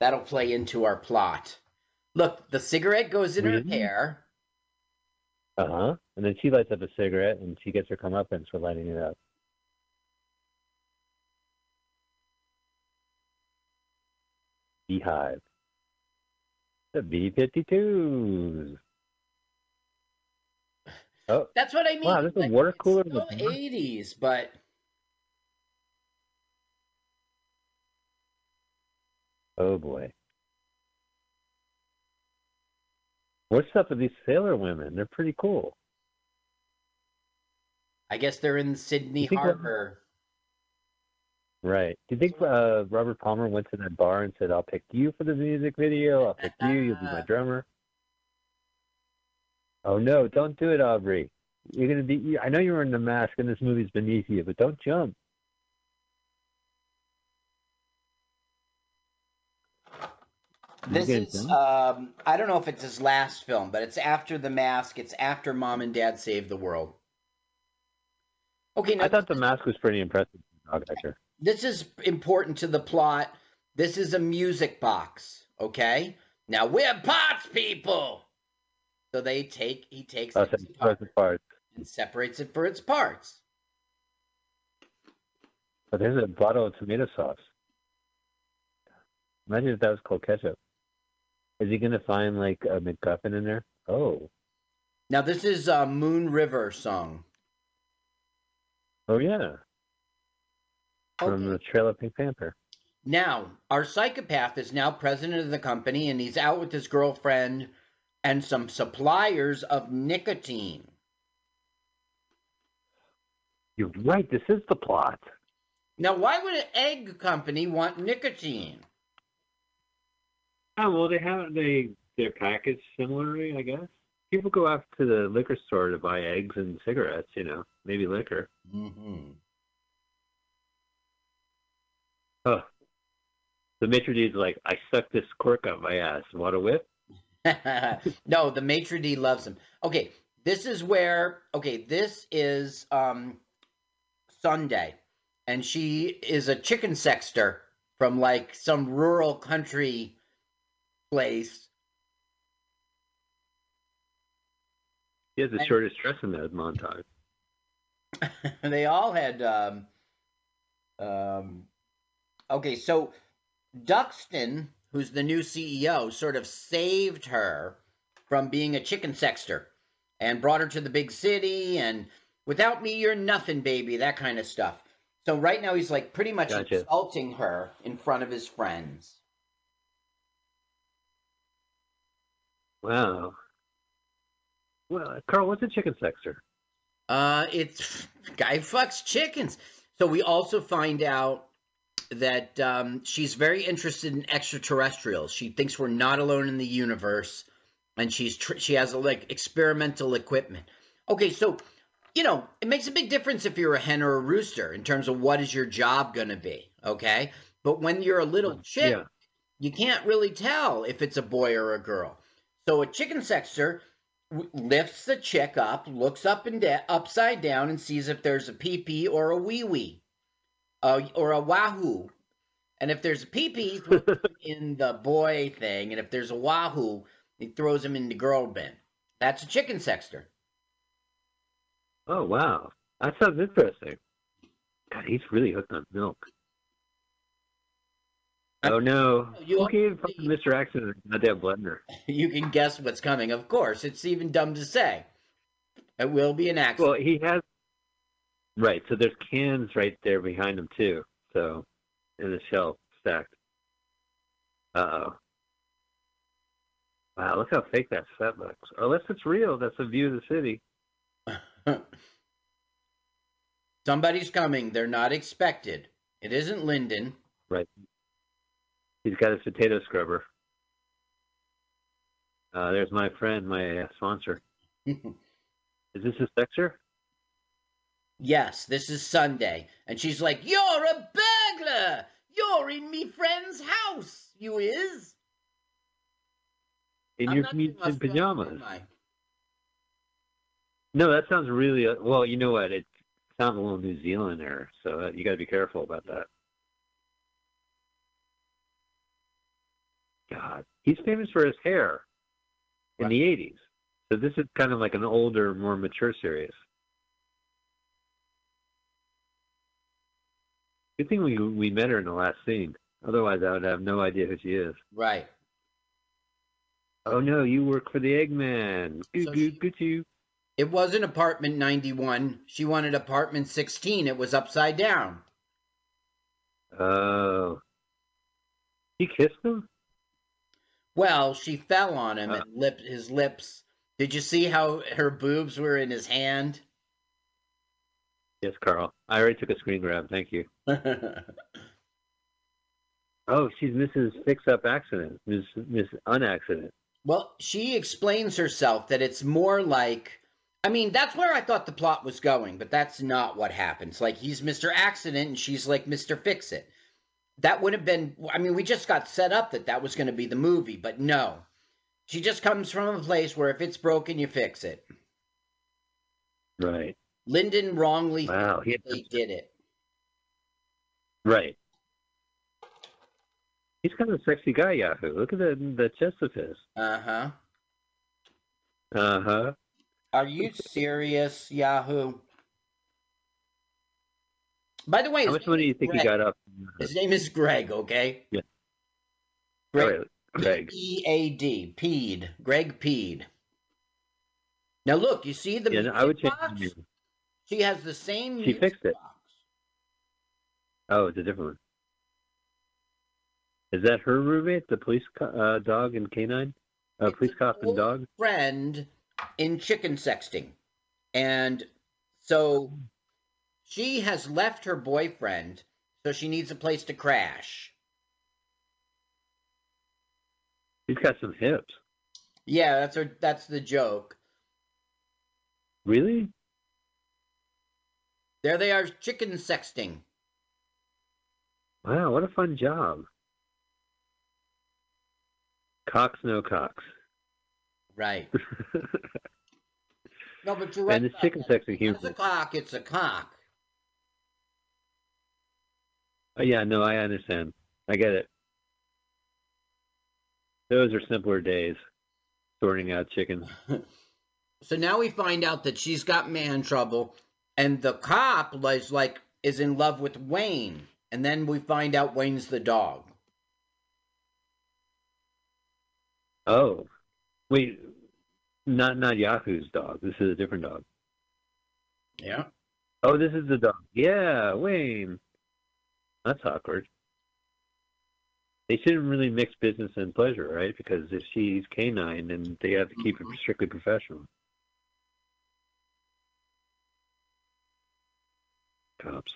that'll play into our plot. Look, the cigarette goes in her hair. Uh huh. And then she lights up a cigarette, and she gets her comeuppance for lighting it up. Beehive. The B fifty twos. Oh, That's what I mean. Wow, there's a Like, water cooler in still the 80s, but oh boy. What's up with these sailor women? They're pretty cool. I guess they're in Sydney You think what- Harbor. Right. Do you think uh, Robert Palmer went to that bar and said, "I'll pick you for the music video. I'll pick you. You'll be my drummer." Oh no! Don't do it, Aubrey. You're gonna be. I know you're in the mask, and this movie's beneath you, but don't jump. This is, um, I don't know if it's his last film, but it's after The Mask. It's after Mom and Dad Save the World. Okay, now I thought the mask was pretty impressive. Actor. this is important to the plot. This is a music box, okay? Now we're parts people. So they take he takes Oh, it supposed and separates it for its parts. But there's a bottle of tomato sauce. Imagine if that was called ketchup. Is he gonna find like a MacGuffin in there? Oh, Now this is a Moon River song. oh yeah. From the Trail of Pink Panther. Now, our psychopath is now president of the company and he's out with his girlfriend and some suppliers of nicotine. You're right. This is the plot. Now, why would an egg company want nicotine? Oh well, they have they they're packaged similarly, I guess. People go out to the liquor store to buy eggs and cigarettes, you know, maybe liquor. Mm-hmm. Oh, the maitre d's like, I sucked this cork out my ass. Want a whip? no, the maitre d loves him. Okay, this is where okay, this is um Sunday, and she is a chicken sexter from like some rural country place. He has the shortest dress in that montage. they all had um um okay, so Duxton, who's the new CEO, sort of saved her from being a chicken sexter and brought her to the big city and Without me, you're nothing, baby. That kind of stuff. So right now he's like pretty much Gotcha. insulting her in front of his friends. Wow. Well, Carl, what's a chicken sexer? Uh, it's guy fucks chickens. So we also find out that um, she's very interested in extraterrestrials. She thinks we're not alone in the universe, and she's tr- she has like experimental equipment. Okay, so you know it makes a big difference if you're a hen or a rooster in terms of what is your job going to be. Okay, but when you're a little chick, Yeah. you can't really tell if it's a boy or a girl. So a chicken sexer lifts the chick up, looks up and da- upside down, and sees if there's a pee pee or a wee wee, uh, or a wahoo. And if there's a pee pee, he throws him in the boy thing, and if there's a wahoo, he throws him in the girl bin. That's a chicken sexter. Oh wow, that sounds interesting. God, he's really hooked on milk. Oh no! You- gave Mr. Accident a goddamn blender? You can guess what's coming. Of course, it's even dumb to say. It will be an accident. Well, he has. Right, so there's cans right there behind him too. So, in the shelf stacked. Uh oh. Wow, look how fake that set looks. Unless it's real, that's a view of the city. Somebody's coming. They're not expected. It isn't Lyndon. Right. He's got his potato scrubber. Uh, there's my friend, my uh, sponsor. Is this a sexer? Yes, this is Sunday. And she's like, You're a burglar! You're in me friend's house, you is. In I'm your in pajamas? am No, that sounds really uh, well. You know what? It sounds a little New Zealand there, so uh, you got to be careful about that. God, he's famous for his hair in the '80s. So this is kind of like an older, more mature series. Good thing we we met her in the last scene. Otherwise, I would have no idea who she is. Right. Oh no, you work for the Eggman. Goo So goo she- goo. It wasn't apartment 91. She wanted apartment 16. It was upside down. Oh, he kissed him. Well, she fell on him Uh. and lipped his lips. Did you see how her boobs were in his hand? Yes, Carl. I already took a screen grab. Thank you. Oh, she's Mrs. Fix Up Accident, Miss Miss Unaccident. Well, she explains herself that it's more like I mean, that's where I thought the plot was going, but that's not what happens. Like he's Mr. Accident and she's like Mr. Fix It. That would have been I mean, we just got set up that that was going to be the movie, but no. She just comes from a place where if it's broken, you fix it. Right. Lyndon wrongly Wow, he did it. Right. He's kind of a sexy guy, Yahoo. Look at the the chest of his. Uh-huh. Uh huh. Are you serious, Yahoo? By the way, How much money do you think he got up? His name is Greg, okay? Yeah. Greg. Right, Greg. E A D. Pead. Greg Pead. Now look, you see the Yeah, no, I would change box? the. She has the same She fixed it. Oh, it's a different one. Is that her roommate, the police co- uh, dog and canine? Uh, police cop and dog? friend in chicken sexting. And so she has left her boyfriend, so she needs a place to crash. He's got some hips. Yeah, that's her that's the joke. Really? There they are chicken sexting. Wow, what a fun job. Cox, no Cox. Right. No, but you're right. and about chicken sexting uh, sexy It's a cock, it's a cock. Oh, yeah, no, I understand. I get it. Those are simpler days, sorting out chickens. So now we find out that she's got man trouble, and the cop is like is in love with Wayne, and then we find out Wayne's the dog. Oh, wait, not not Yahoo's dog. This is a different dog. Yeah. Oh, this is the dog. Yeah, Wayne. That's awkward. They shouldn't really mix business and pleasure, right? Because if she's canine, then they have to keep it mm-hmm. strictly professional. Cops.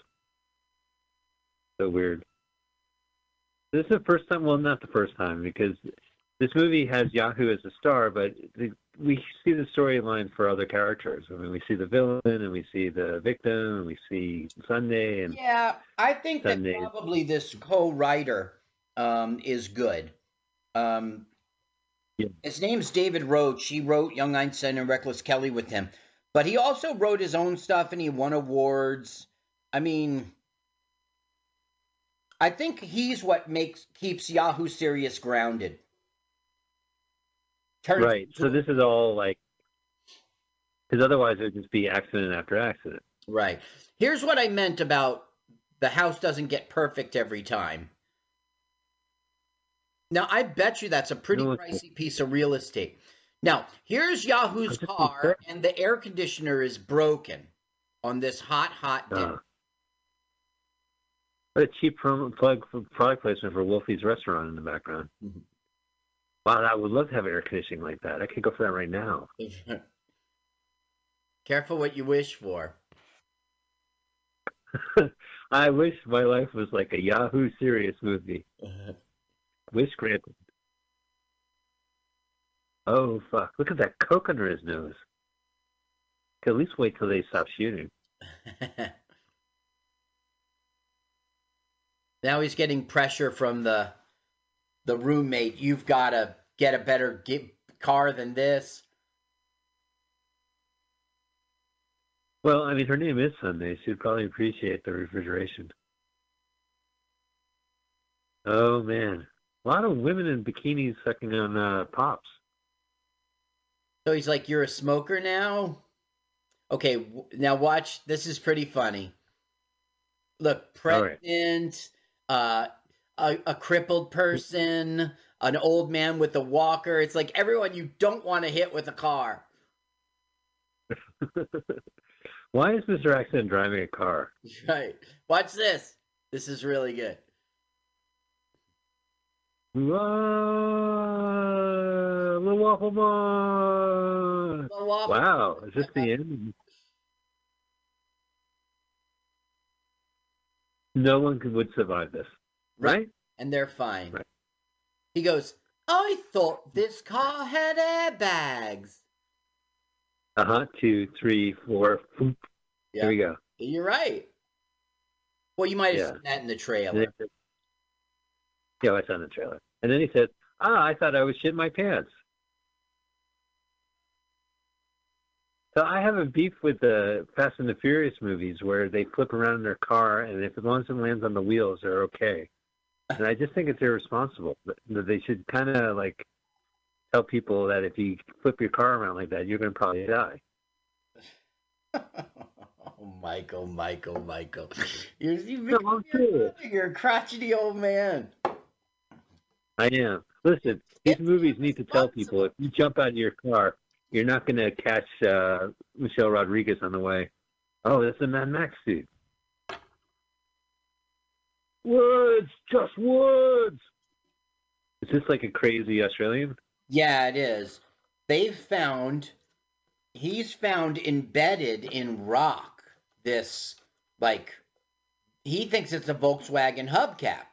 So weird. This is the first time. Well, not the first time, because this movie has Yahoo as a star, but the, we see the storyline for other characters. I mean, we see the villain, and we see the victim, and we see Sunday, and Yeah, I think that probably this co-writer um, is good. Um, His name's David Roach. He wrote Young Einstein and Reckless Kelly with him, but he also wrote his own stuff and he won awards. I mean, I think he's what makes keeps Yahoo Serious grounded. Right. So this is all like, because otherwise it would just be accident after accident. Right. Here's what I meant about the house doesn't get perfect every time. Now, I bet you that's a pretty No, pricey piece of real estate. Now, here's Yahoo's car, and the air conditioner is broken on this hot, hot day. Uh, what a cheap prom- plug for product placement for Wolfie's restaurant in the background. Wow, I would love to have air conditioning like that. I could go for that right now. Careful what you wish for. I wish my life was like a Yahoo serious movie. Wish granted. Oh fuck! Look at that coke under his nose. Could at least wait till they stop shooting. Now he's getting pressure from the the roommate. You've got to get a better gi- car than this. Well, I mean, her name is Sunday. She'd probably appreciate the refrigeration. Oh man, a lot of women in bikinis sucking on uh, pops. So he's like, "You're a smoker now." Okay, w- now watch. This is pretty funny. Look, All right. pregnant, uh, a, a crippled person, an old man with a walker. It's like everyone you don't want to hit with a car. Why is Mr. Accident driving a car? Right. Watch this. This is really good. Whoa, the Waffle Man! The Waffle Wow, is this the end? No one could, would survive this, right? And they're fine. He goes, I thought this car had airbags. Uh huh. Two, three, four. Boop. Yeah. Here we go. You're right. Well, you might have Yeah. seen that in the trailer. said- Yeah, I saw in the trailer. And then he said, "Ah, I thought I was shitting my pants." So I have a beef with the Fast and the Furious movies where they flip around in their car, and if as long as it lands on the wheels, they're okay. And I just think it's irresponsible. That that they should kind of like tell people that if you flip your car around like that, you're going to probably die. Oh, Michael, Michael, Michael. You're, you're, No, I'm you're a crotchety old man. I am. Listen, these movies need to tell people if you jump out of your car, you're not going to catch uh, Michelle Rodriguez on the way. Oh, that's a Mad Max suit. Woods, just woods. Is this like a crazy Australian? Yeah, it is. They've found, he's found embedded in rock this, like, he thinks it's a Volkswagen hubcap.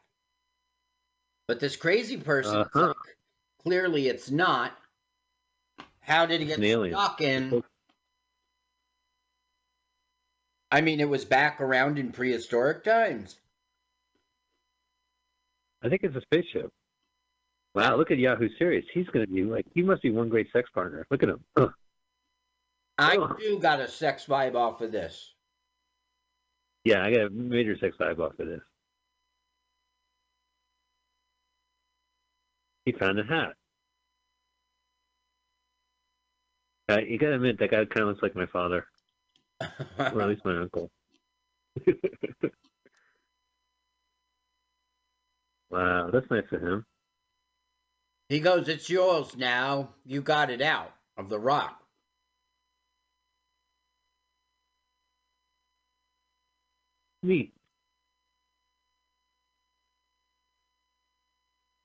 But this crazy person, Uh-huh. clearly it's not. How did he get an stuck in? I mean, it was back around in prehistoric times. I think it's a spaceship. Wow, look at Yahoo Serious. He's going to be like, he must be one great sex partner. Look at him. Ugh. I Ugh. too got a sex vibe off of this. Yeah, I got a major sex vibe off of this. He found a hat. Uh, you gotta admit, that guy kind of looks like my father, or at least my uncle. wow, that's nice of him. He goes, It's yours now. You got it out of the rock. neat.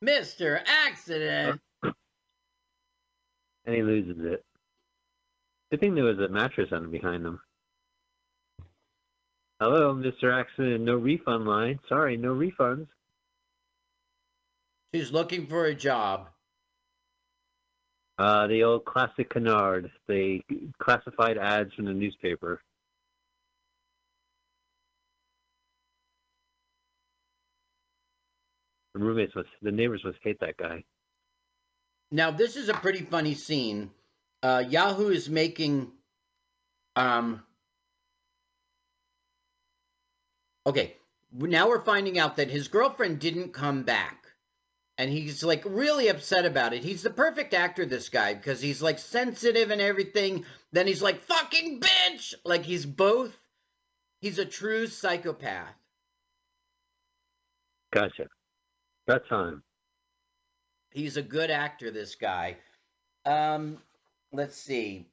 Mr. Accident. And he loses it. Good thing there was a mattress on behind him. Hello, Mr. Accident. No refund line. Sorry, no refunds. She's looking for a job. Uh, the old classic canard. The classified ads from the newspaper. The roommates must, the neighbors must hate that guy. Now, this is a pretty funny scene. Uh, Yahoo is making. Um. Okay, now we're finding out that his girlfriend didn't come back. And he's like really upset about it. He's the perfect actor, this guy, because he's like sensitive and everything. Then he's like, fucking bitch! Like he's both. He's a true psychopath. Gotcha. That's time. He's a good actor, this guy. Um, let's see.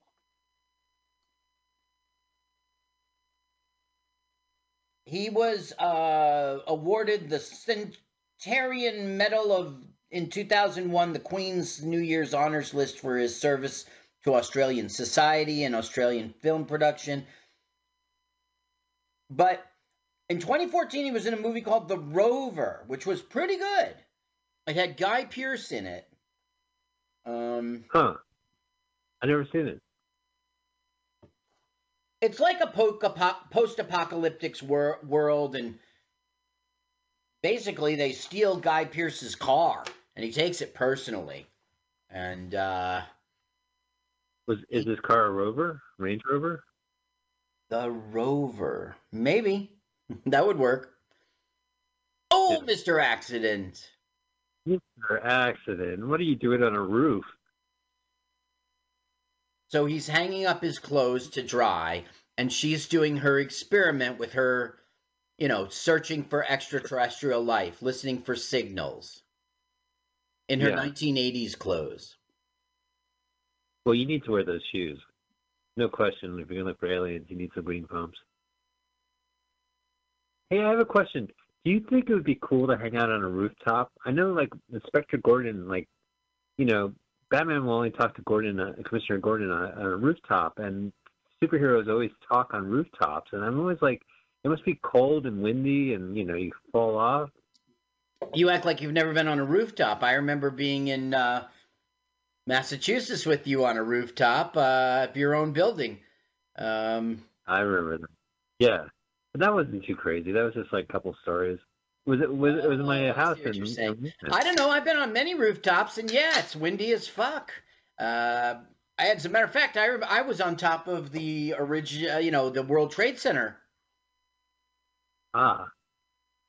He was uh, awarded the Centenary Medal of in 2001, the Queen's New Year's Honors List for his service to Australian society and Australian film production. But in 2014, he was in a movie called The Rover, which was pretty good. It had Guy Pearce in it. Um, Huh. I never seen it. it's like a post-apocalyptic wor- world, and basically they steal Guy Pearce's car, and he takes it personally. And uh, Was is this car a Rover? Range Rover? the Rover, maybe that would work. Oh, Mister Accident. Mr. Accident. What are you doing on a roof? So he's hanging up his clothes to dry, and she's doing her experiment with her, you know, searching for extraterrestrial life, listening for signals in her Yeah. 1980s clothes. Well, you need to wear those shoes. No question. If you're gonna look for aliens, you need some green pumps. Hey, I have a question. Do you think it would be cool to hang out on a rooftop? I know, like Inspector Gordon, like you know, Batman will only talk to Gordon, uh, Commissioner Gordon, on, on a rooftop, and superheroes always talk on rooftops. And I'm always like, it must be cold and windy, and you know, you fall off. You act like you've never been on a rooftop. I remember being in uh, Massachusetts with you on a rooftop uh, of your own building. Um, I remember that. Yeah, but that wasn't too crazy. That was just like a couple stories. Was it? Was it? Was my house? what in- I don't know. I've been on many rooftops, and yeah, it's windy as fuck. Uh, as a matter of fact, I I was on top of the original, you know, the World Trade Center. Ah,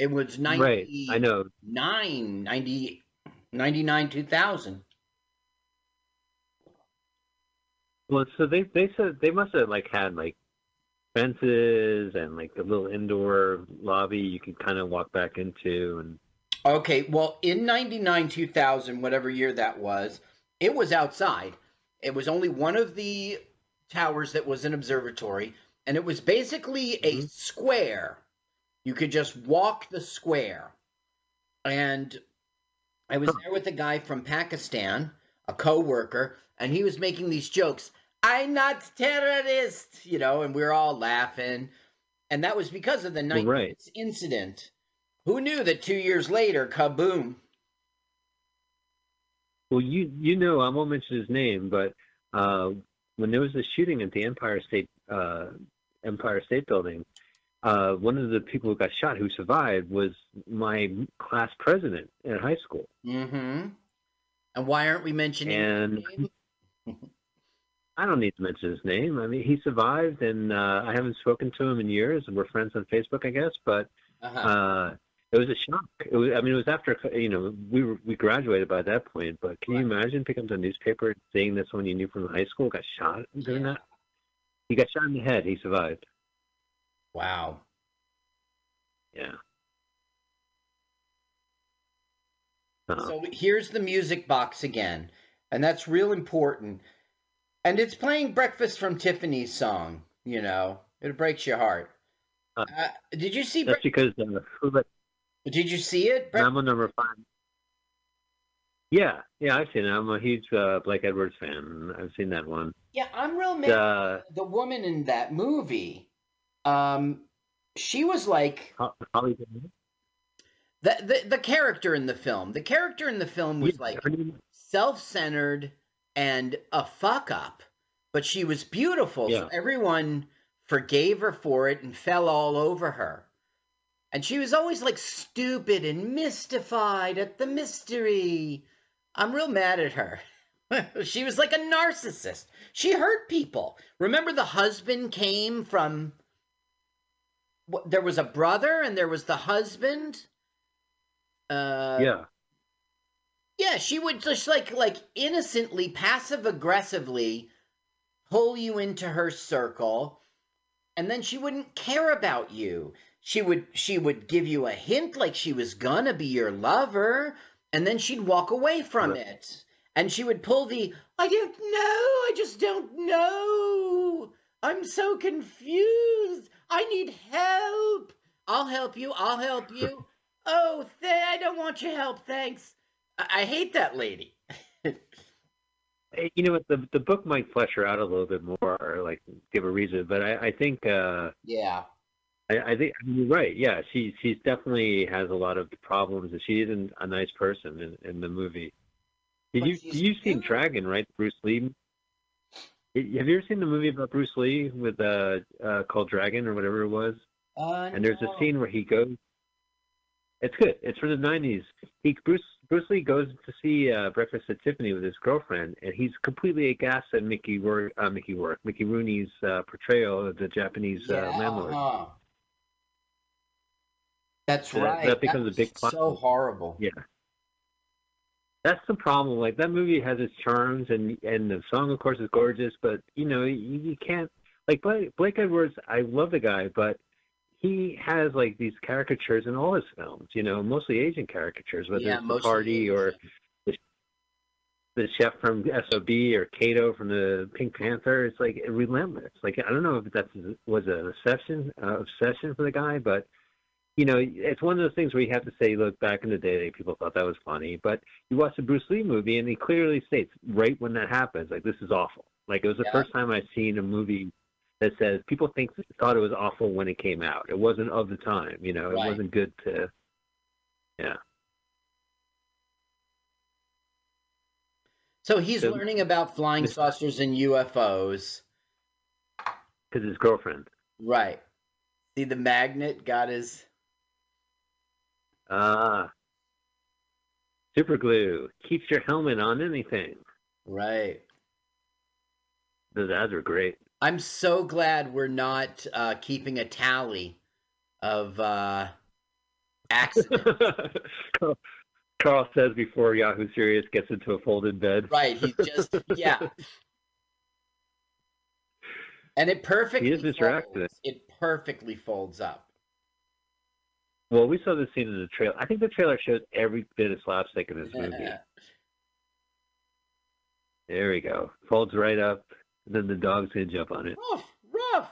It was right. I know. 90, 99, 2000. Well, so they they said they must have like had like fences and like a little indoor lobby you could kind of walk back into and Okay, well, in 99, 2000, whatever year that was, it was outside. It was only one of the towers that was an observatory, and it was basically a square. You could just walk the square. And I was there with a guy from Pakistan, a co-worker, and he was making these jokes. I'm not terrorist, you know, and we are all laughing. And that was because of the 19th right. incident. Who knew that two years later, kaboom? well you you know I won't mention his name but uh when there was a shooting at the Empire State uh Empire State Building uh one of the people who got shot who survived was my class president in high school Mm-hmm. And why aren't we mentioning and I don't need to mention his name. I mean, he survived, and uh, I haven't spoken to him in years. and We're friends on Facebook, I guess. But Uh-huh. uh, it was a shock. It was, I mean, it was after you know we were, we graduated by that point. But can you imagine picking up the newspaper and seeing this one you knew from high school got shot doing that? He got shot in the head. He survived. Wow. Yeah. Uh-huh. So here's the music box again, and that's real important. And it's playing Breakfast from Tiffany's song, you know. It breaks your heart. Uh, did you see? That's because uh, who let Did you see it? Brett? Mammal number five. Yeah, yeah, I've seen it. I'm a huge uh, Blake Edwards fan. I've seen that one. Yeah, I'm real mad. Uh, the woman in that movie, um, she was like Holly Berry? the, the the character in the film. The character in the film was like self-centered and a fuck up, but she was beautiful. So everyone forgave her for it and fell all over her. And she was always like stupid and mystified at the mystery. I'm real mad at her. she was like a narcissist. She hurt people. Remember the husband came from there was a brother and there was the husband. Uh yeah. yeah, she would just like like innocently, passive aggressively pull you into her circle, and then she wouldn't care about you. She would she would give you a hint like she was gonna be your lover, and then she'd walk away from it. And she would pull the I don't know, I just don't know. I'm so confused. I need help. I'll help you. I'll help you. Oh, th- I don't want your help, thanks. I, I hate that lady. You know what? The the book might flesh her out a little bit more, or like give a reason. But I, I think uh, Yeah. I, I think I mean, you're right. Yeah, she she's definitely has a lot of problems, and she isn't a nice person in, in the movie. Did But you she's you seen Dragon? Right, Bruce Lee. Have you ever seen the movie about Bruce Lee with uh, uh called Dragon or whatever it was? Uh, and there's no. a scene where he goes. It's good. It's from the '90s. He Bruce Bruce Lee goes to see uh, Breakfast at Tiffany with his girlfriend, and he's completely aghast at Mickey Rourke, uh, Mickey Rourke, Mickey Rooney's uh, portrayal of the Japanese uh, landlord. uh-huh. That's That- right. that becomes a big plot So horrible. Yeah. That's the problem. Like that movie has its charms, and and the song, of course, is gorgeous. But you know, you, you can't like Blake, Blake Edwards. I love the guy, but he has like these caricatures in all his films. You know, mostly Asian caricatures, whether Yeah, it's the party or the, the chef from SOB or Kato from the Pink Panther. It's like relentless. Like I don't know if that was an obsession, uh, obsession for the guy, but you know, it's one of those things where you have to say, look, back in the day, people thought that was funny. But you watch the Bruce Lee movie, and he clearly states right when that happens, like, this is awful. Like, it was the Yeah. first time I've seen a movie that says people think thought it was awful when it came out. It wasn't of the time, you know, it Right. wasn't good to, yeah. So he's So- learning about flying saucers and UFOs. Because his girlfriend. Right. See, the magnet got his. Ah. Super glue keeps your helmet on anything. Right. Those ads are great. I'm so glad we're not uh, keeping a tally of uh, accidents. Carl, says before Yahoo Serious gets into a folded bed. right. He just, yeah. And it perfectly He is folds. It perfectly folds up. Well, we saw this scene in the trailer. I think the trailer shows every bit of slapstick in this movie. There we go. Folds right up, and then the dog's gonna jump on it. rough, rough.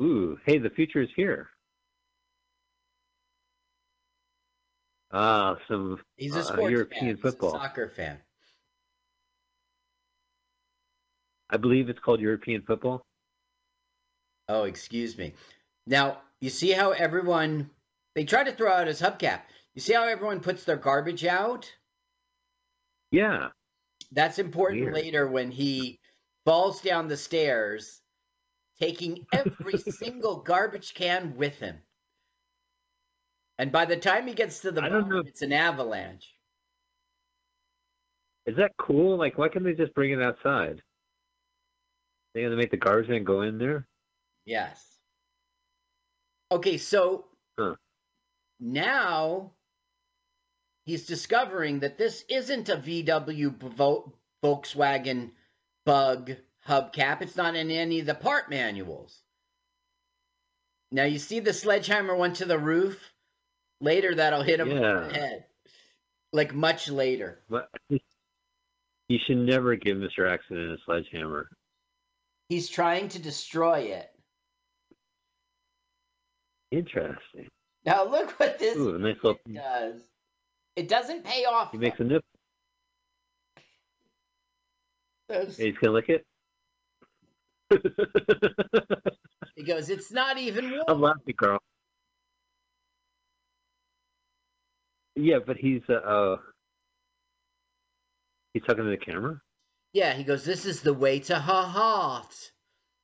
Ooh, hey, the future is here. Ah, some He's a uh, European fan. He's a football. soccer fan. I believe it's called European football. Oh, excuse me. Now, you see how everyone they try to throw out his hubcap. You see how everyone puts their garbage out? Yeah. That's important Weird. later when he falls down the stairs, taking every single garbage can with him. And by the time he gets to the I don't bottom, know. it's an avalanche. Is that cool? Like, why can't they just bring it outside? They gonna make the garbage man go in there? Yes. Okay, so Huh. now he's discovering that this isn't a VW Volkswagen Bug hubcap. It's not in any of the part manuals. Now you see the sledgehammer went to the roof. Later, that'll hit him Yeah. the head. Like much later. But you should never give Mr. Accident a sledgehammer. He's trying to destroy it. Interesting. Now look what this Ooh, nice little. does. It doesn't pay off. He makes a nip. Those- He's gonna lick it. He goes, it's not even warm. I'm laughing, girl. Yeah, but he's uh, uh he's talking to the camera. Yeah, he goes, this is the way to her heart.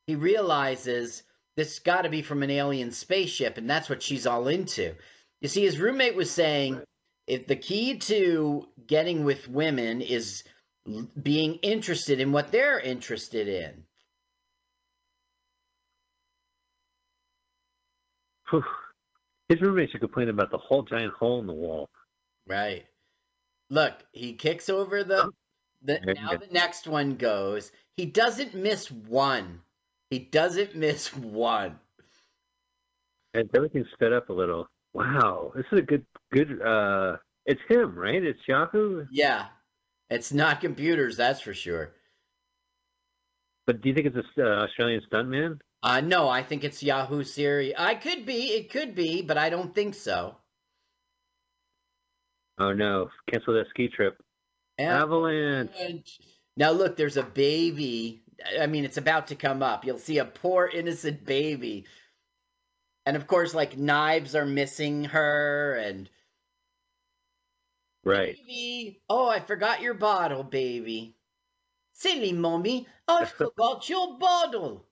He realizes this got to be from an alien spaceship, and that's what she's all into. You see, his roommate was saying if the key to getting with women is being interested in what they're interested in. Whew. His roommate should complain about the whole giant hole in the wall. Right. Look, he kicks over the. the now the next one goes. He doesn't miss one. He doesn't miss one. And everything's sped up a little. Wow, this is a good, good. uh It's him, right? It's Yahoo. Yeah. It's not computers, that's for sure. But do you think it's a uh, Australian stuntman? Uh, no, I think it's Yahoo Serious. I could be, it could be, but I don't think so. Oh no! Cancel that ski trip. Avalanche. Now look, there's a baby. I mean, it's about to come up. You'll see a poor innocent baby. And of course, like knives are missing her and Right. baby. Oh, I forgot your bottle, baby. Silly mommy, I forgot your bottle.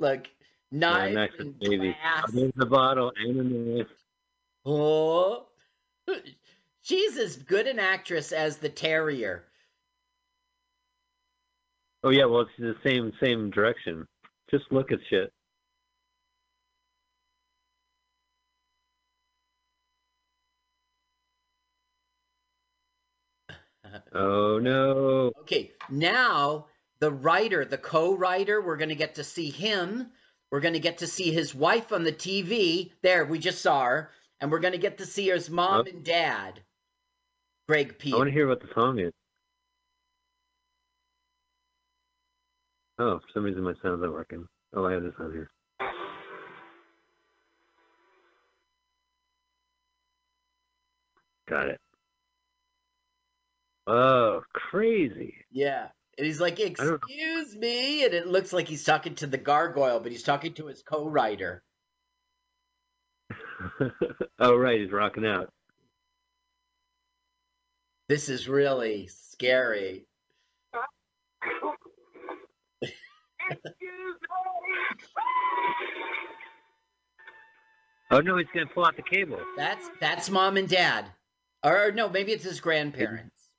Look, Yeah, knives nice and baby. glass. There's the bottle and the knife. Oh, she's as good an actress as the Teri Garr. Oh yeah, well it's the same same direction. Just look at shit. Oh no. Okay, now the writer, the co-writer, we're going to get to see him. We're going to get to see his wife on the TV. There, we just saw her, and we're going to get to see his mom Oh. and dad. Greg Pead. I want to hear what the song is. Oh, for some reason my sound's not working. Oh, I have this on here. Got it. Oh, crazy. Yeah. And he's like, "Excuse me," and it looks like he's talking to the gargoyle, but he's talking to his co-writer. oh, right, he's rocking out. This is really scary. Oh no, he's gonna pull out the cable. That's that's mom and dad, or no, maybe it's his grandparents.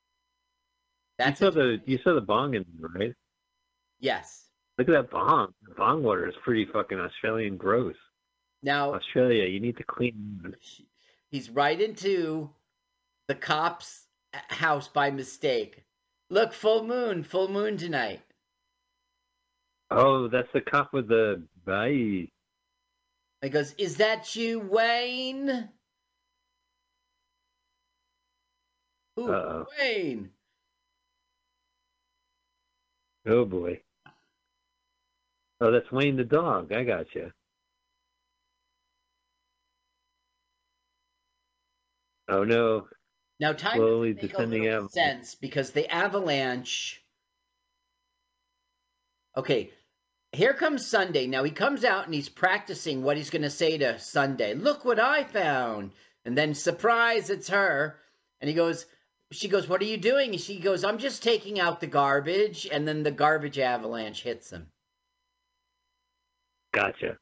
That's you saw the you saw the bong in there, right? Yes. Look at that bong. The bong water is pretty fucking Australian gross. Now Australia, you need to clean. he's right into the cop's uh, house by mistake. Look, full moon, full moon tonight. Oh, that's the cop with the bye. He goes, "Is that you, Wayne?" Ooh, Uh-oh. Wayne. Oh boy. Oh, that's Wayne the dog. I got you. Oh no. Now time Slowly make descending out. sense because the avalanche. Okay, here comes Sunday. Now he comes out and he's practicing what he's going to say to Sunday. Look what I found! And then surprise, it's her. And he goes, she goes, "What are you doing?" And she goes, "I'm just taking out the garbage." And then the garbage avalanche hits him. Gotcha.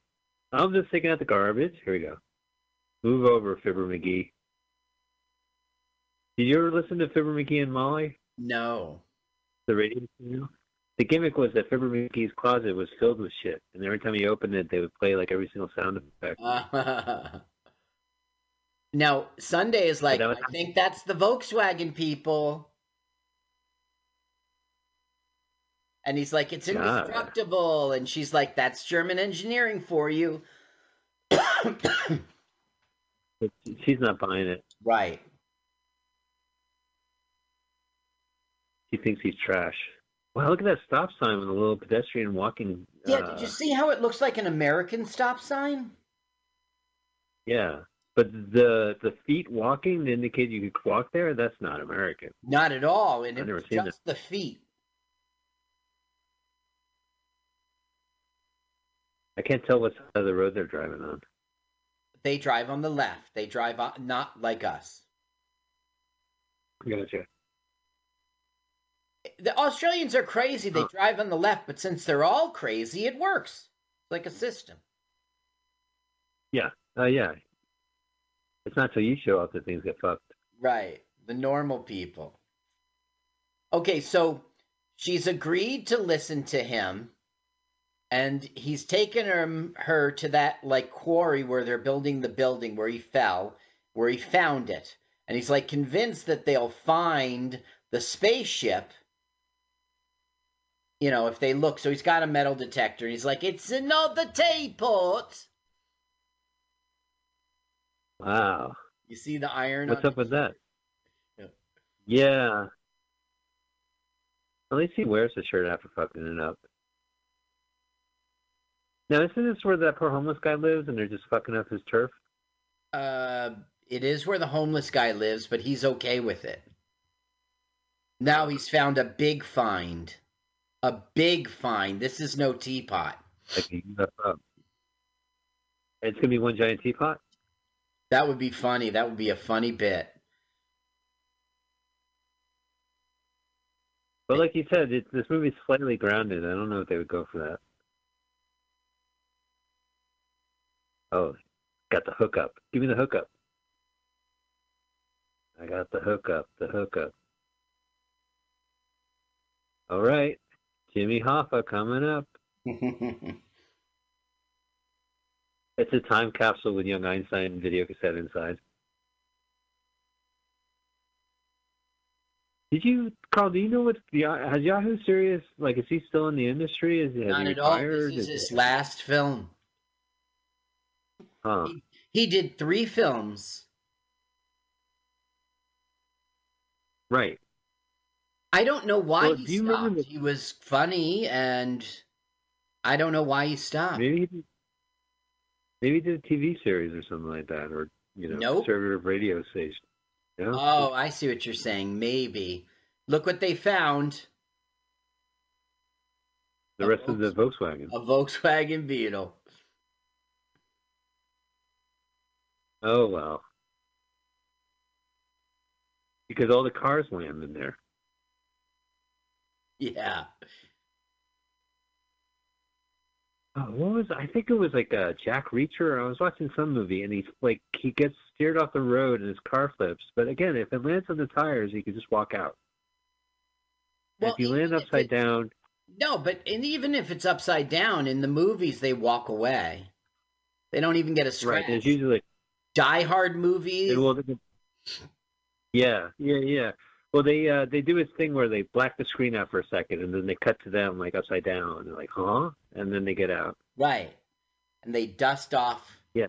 I'm just taking out the garbage. Here we go. Move over, Fibber McGee. Did you ever listen to Fibber McGee and Molly? No. The radio channel? The gimmick was that Fibber McGee's closet was filled with shit, and every time he opened it, they would play like every single sound effect. now Sunday is like, was- I think that's the Volkswagen people. And he's like, it's God. indestructible. And she's like, that's German engineering for you. She's not buying it. Right. She thinks he's trash. Wow, look at that stop sign with a little pedestrian walking. Yeah, uh, did you see how it looks like an American stop sign? Yeah, but the the feet walking to indicate you could walk there. That's not American. Not at all, and I've it never was seen just the feet. I can't tell what side of the road they're driving on. They drive on the left. They drive on, not like us. Gotcha. The Australians are crazy. They drive on the left, but since they're all crazy, it works. It's like a system. Yeah. Uh, yeah. It's not till you show up that things get fucked. Right. The normal people. Okay, so she's agreed to listen to him, and he's taken her, her to that like quarry where they're building the building where he fell, where he found it. And he's like convinced that they'll find the spaceship. You know, if they look. So he's got a metal detector. He's like, it's another teapot. Wow. You see the iron What's up with that? Yeah. Yeah. At least he wears the shirt after fucking it up. Now, isn't this where that poor homeless guy lives and they're just fucking up his turf? Uh, it is where the homeless guy lives, but he's okay with it. Now he's found a big find. A big find. This is no teapot. Like, he got. It's going to be one giant teapot? That would be funny. That would be a funny bit. But like you said, it, this movie's slightly grounded. I don't know if they would go for that. Oh, got the hookup. Give me the hookup. I got the hookup. The hookup. All right, Jimmy Hoffa coming up. It's a time capsule with young Einstein video cassette inside. Did you, Carl? Do you know what has Yahoo Serious like? Is he still in the industry? Is has Not he at all. retired? This is his last film. Huh. He did three films. Right. I don't know why Well, he do you remember stopped. He was funny, and I don't know why he stopped. Maybe he did, maybe he did a TV series or something like that, or you know, Nope. conservative radio station. Yeah. Oh, I see what you're saying. Maybe. Look what they found. the rest of the Volkswagen. A Volkswagen Beetle. Oh well. Because all the cars land in there. Yeah. Oh, what was I think it was like uh, Jack Reacher. I was watching some movie and he's like he gets steered off the road and his car flips. But again, if it lands on the tires, he could just walk out. Well, if you land upside down, No, but and even if it's upside down in the movies, they walk away. They don't even get a scratch. right? There's usually Die Hard movies. Will- yeah, yeah, yeah. Well, they uh, they do this thing where they black the screen out for a second, and then they cut to them like upside down, and they're like, "Huh?" And then they get out. Right. And they dust off. Yeah.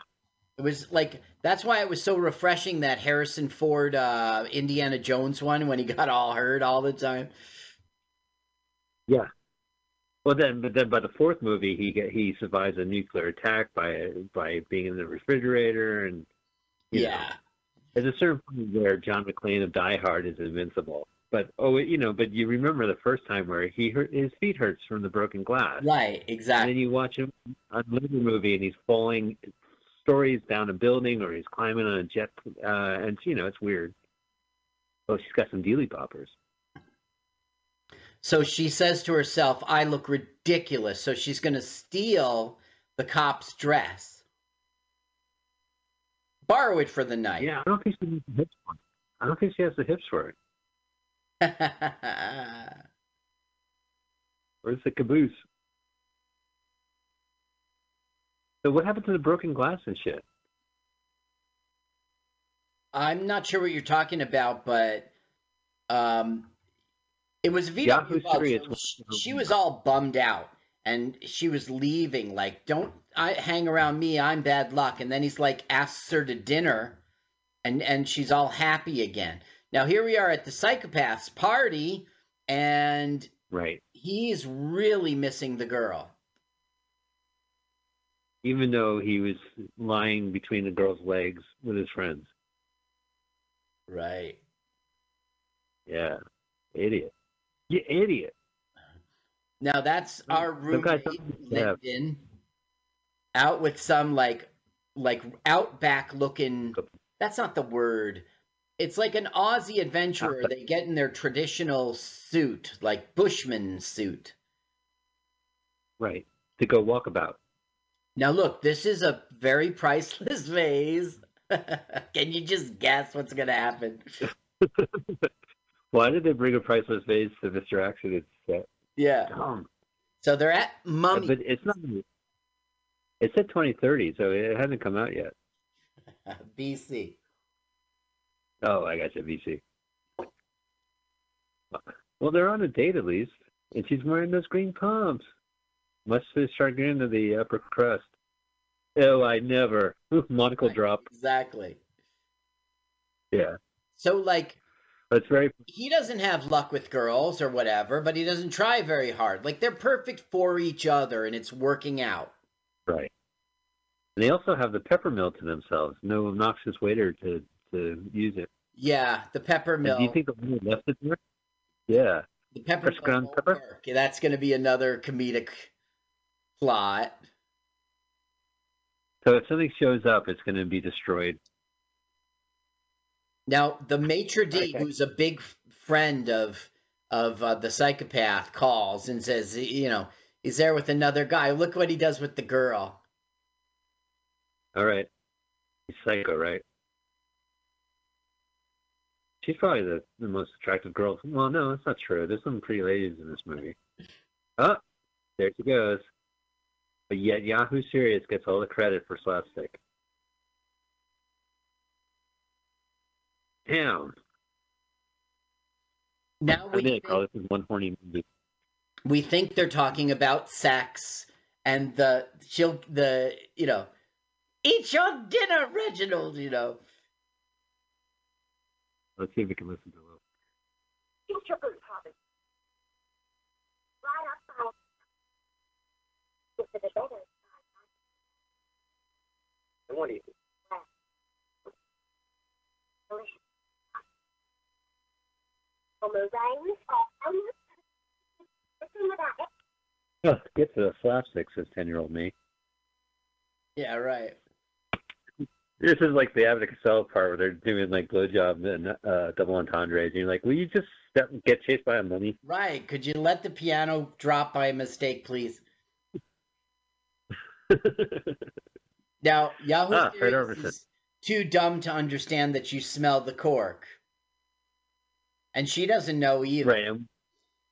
It was like that's why it was so refreshing that Harrison Ford uh Indiana Jones one when he got all hurt all the time. Yeah. Well, then, but then by the fourth movie, he get he survives a nuclear attack by by being in the refrigerator, and you know, There's a certain point where John McClane of Die Hard is invincible. But oh, you know, but you remember the first time where he hurt his feet hurts from the broken glass. Right, exactly. And then you watch him on another movie, and he's falling stories down a building, or he's climbing on a jet, uh, and you know, it's weird. Oh, she's got some dealy boppers. So she says to herself, I look ridiculous. So she's going to steal the cop's dress, borrow it for the night. Yeah, I don't think she has the hips for it. I don't think she has the hips for it. Where's the caboose? So what happened to the broken glass and shit? I'm not sure what you're talking about, but um, it was Vito. Yahoo. Serious. She, she was all bummed out, and she was leaving. Like, don't I hang around me? I'm bad luck. And then he's like asks her to dinner, and and she's all happy again. Now here we are at the psychopath's party, and Right. He's really missing the girl. Even though he was lying between the girl's legs with his friends. Right. Yeah. Idiot. You idiot. Now that's our roommate. Lyndon, out with some like like outback looking. That's not the word. It's like an Aussie adventurer. Ah, they get in their traditional suit, like Bushman suit. Right. To go walkabout. Now look, this is a very priceless vase. Can you just guess what's gonna happen? Why did they bring a priceless vase to Mr. Accident's set? Yeah. So they're at Mummy. But it's not. It said 2030, so it hasn't come out yet. BC. Oh, I got you, VC. Well, they're on a date at least, and she's wearing those green pumps. Much to the chagrin of the upper crust. Oh, I never. Monocle drop. Exactly. Yeah. So like That's very. he doesn't have luck with girls or whatever, but he doesn't try very hard. Like they're perfect for each other and it's working out. Right. And they also have the peppermill to themselves. No obnoxious waiter to, to use it. Yeah, the pepper And mill. Do you think the woman left it there? Yeah. the pepper Fresh ground pepper? Okay, that's going to be another comedic plot. So if something shows up, it's going to be destroyed. Now, the maitre d, Okay. who's a big friend of of uh, the psychopath, calls and says, you know, he's there with another guy. Look what he does with the girl. All right. He's psycho, right? She's probably the, the most attractive girl. Well, no, that's not true. There's some pretty ladies in this movie. Oh, there she goes. But yet Yahoo Serious gets all the credit for slapstick. Damn. Now I we mean, Carl, this is one horny movie. We think they're talking about sex and the she'll the you know eat your dinner reginald you know Let's see if we can listen to a little. Get your. Right outside. Get to the better. What do you Delicious. On the rain, Oh, get to the slapstick, says 10 year old me. yeah right This is like the Abbott Costello part where they're doing like blowjob and uh, double entendres. And you're like, will you just step, get chased by a mummy? right could you let the piano drop by mistake please now yahoo Ah, Fred is too dumb to understand that you smell the cork and she doesn't know either Right.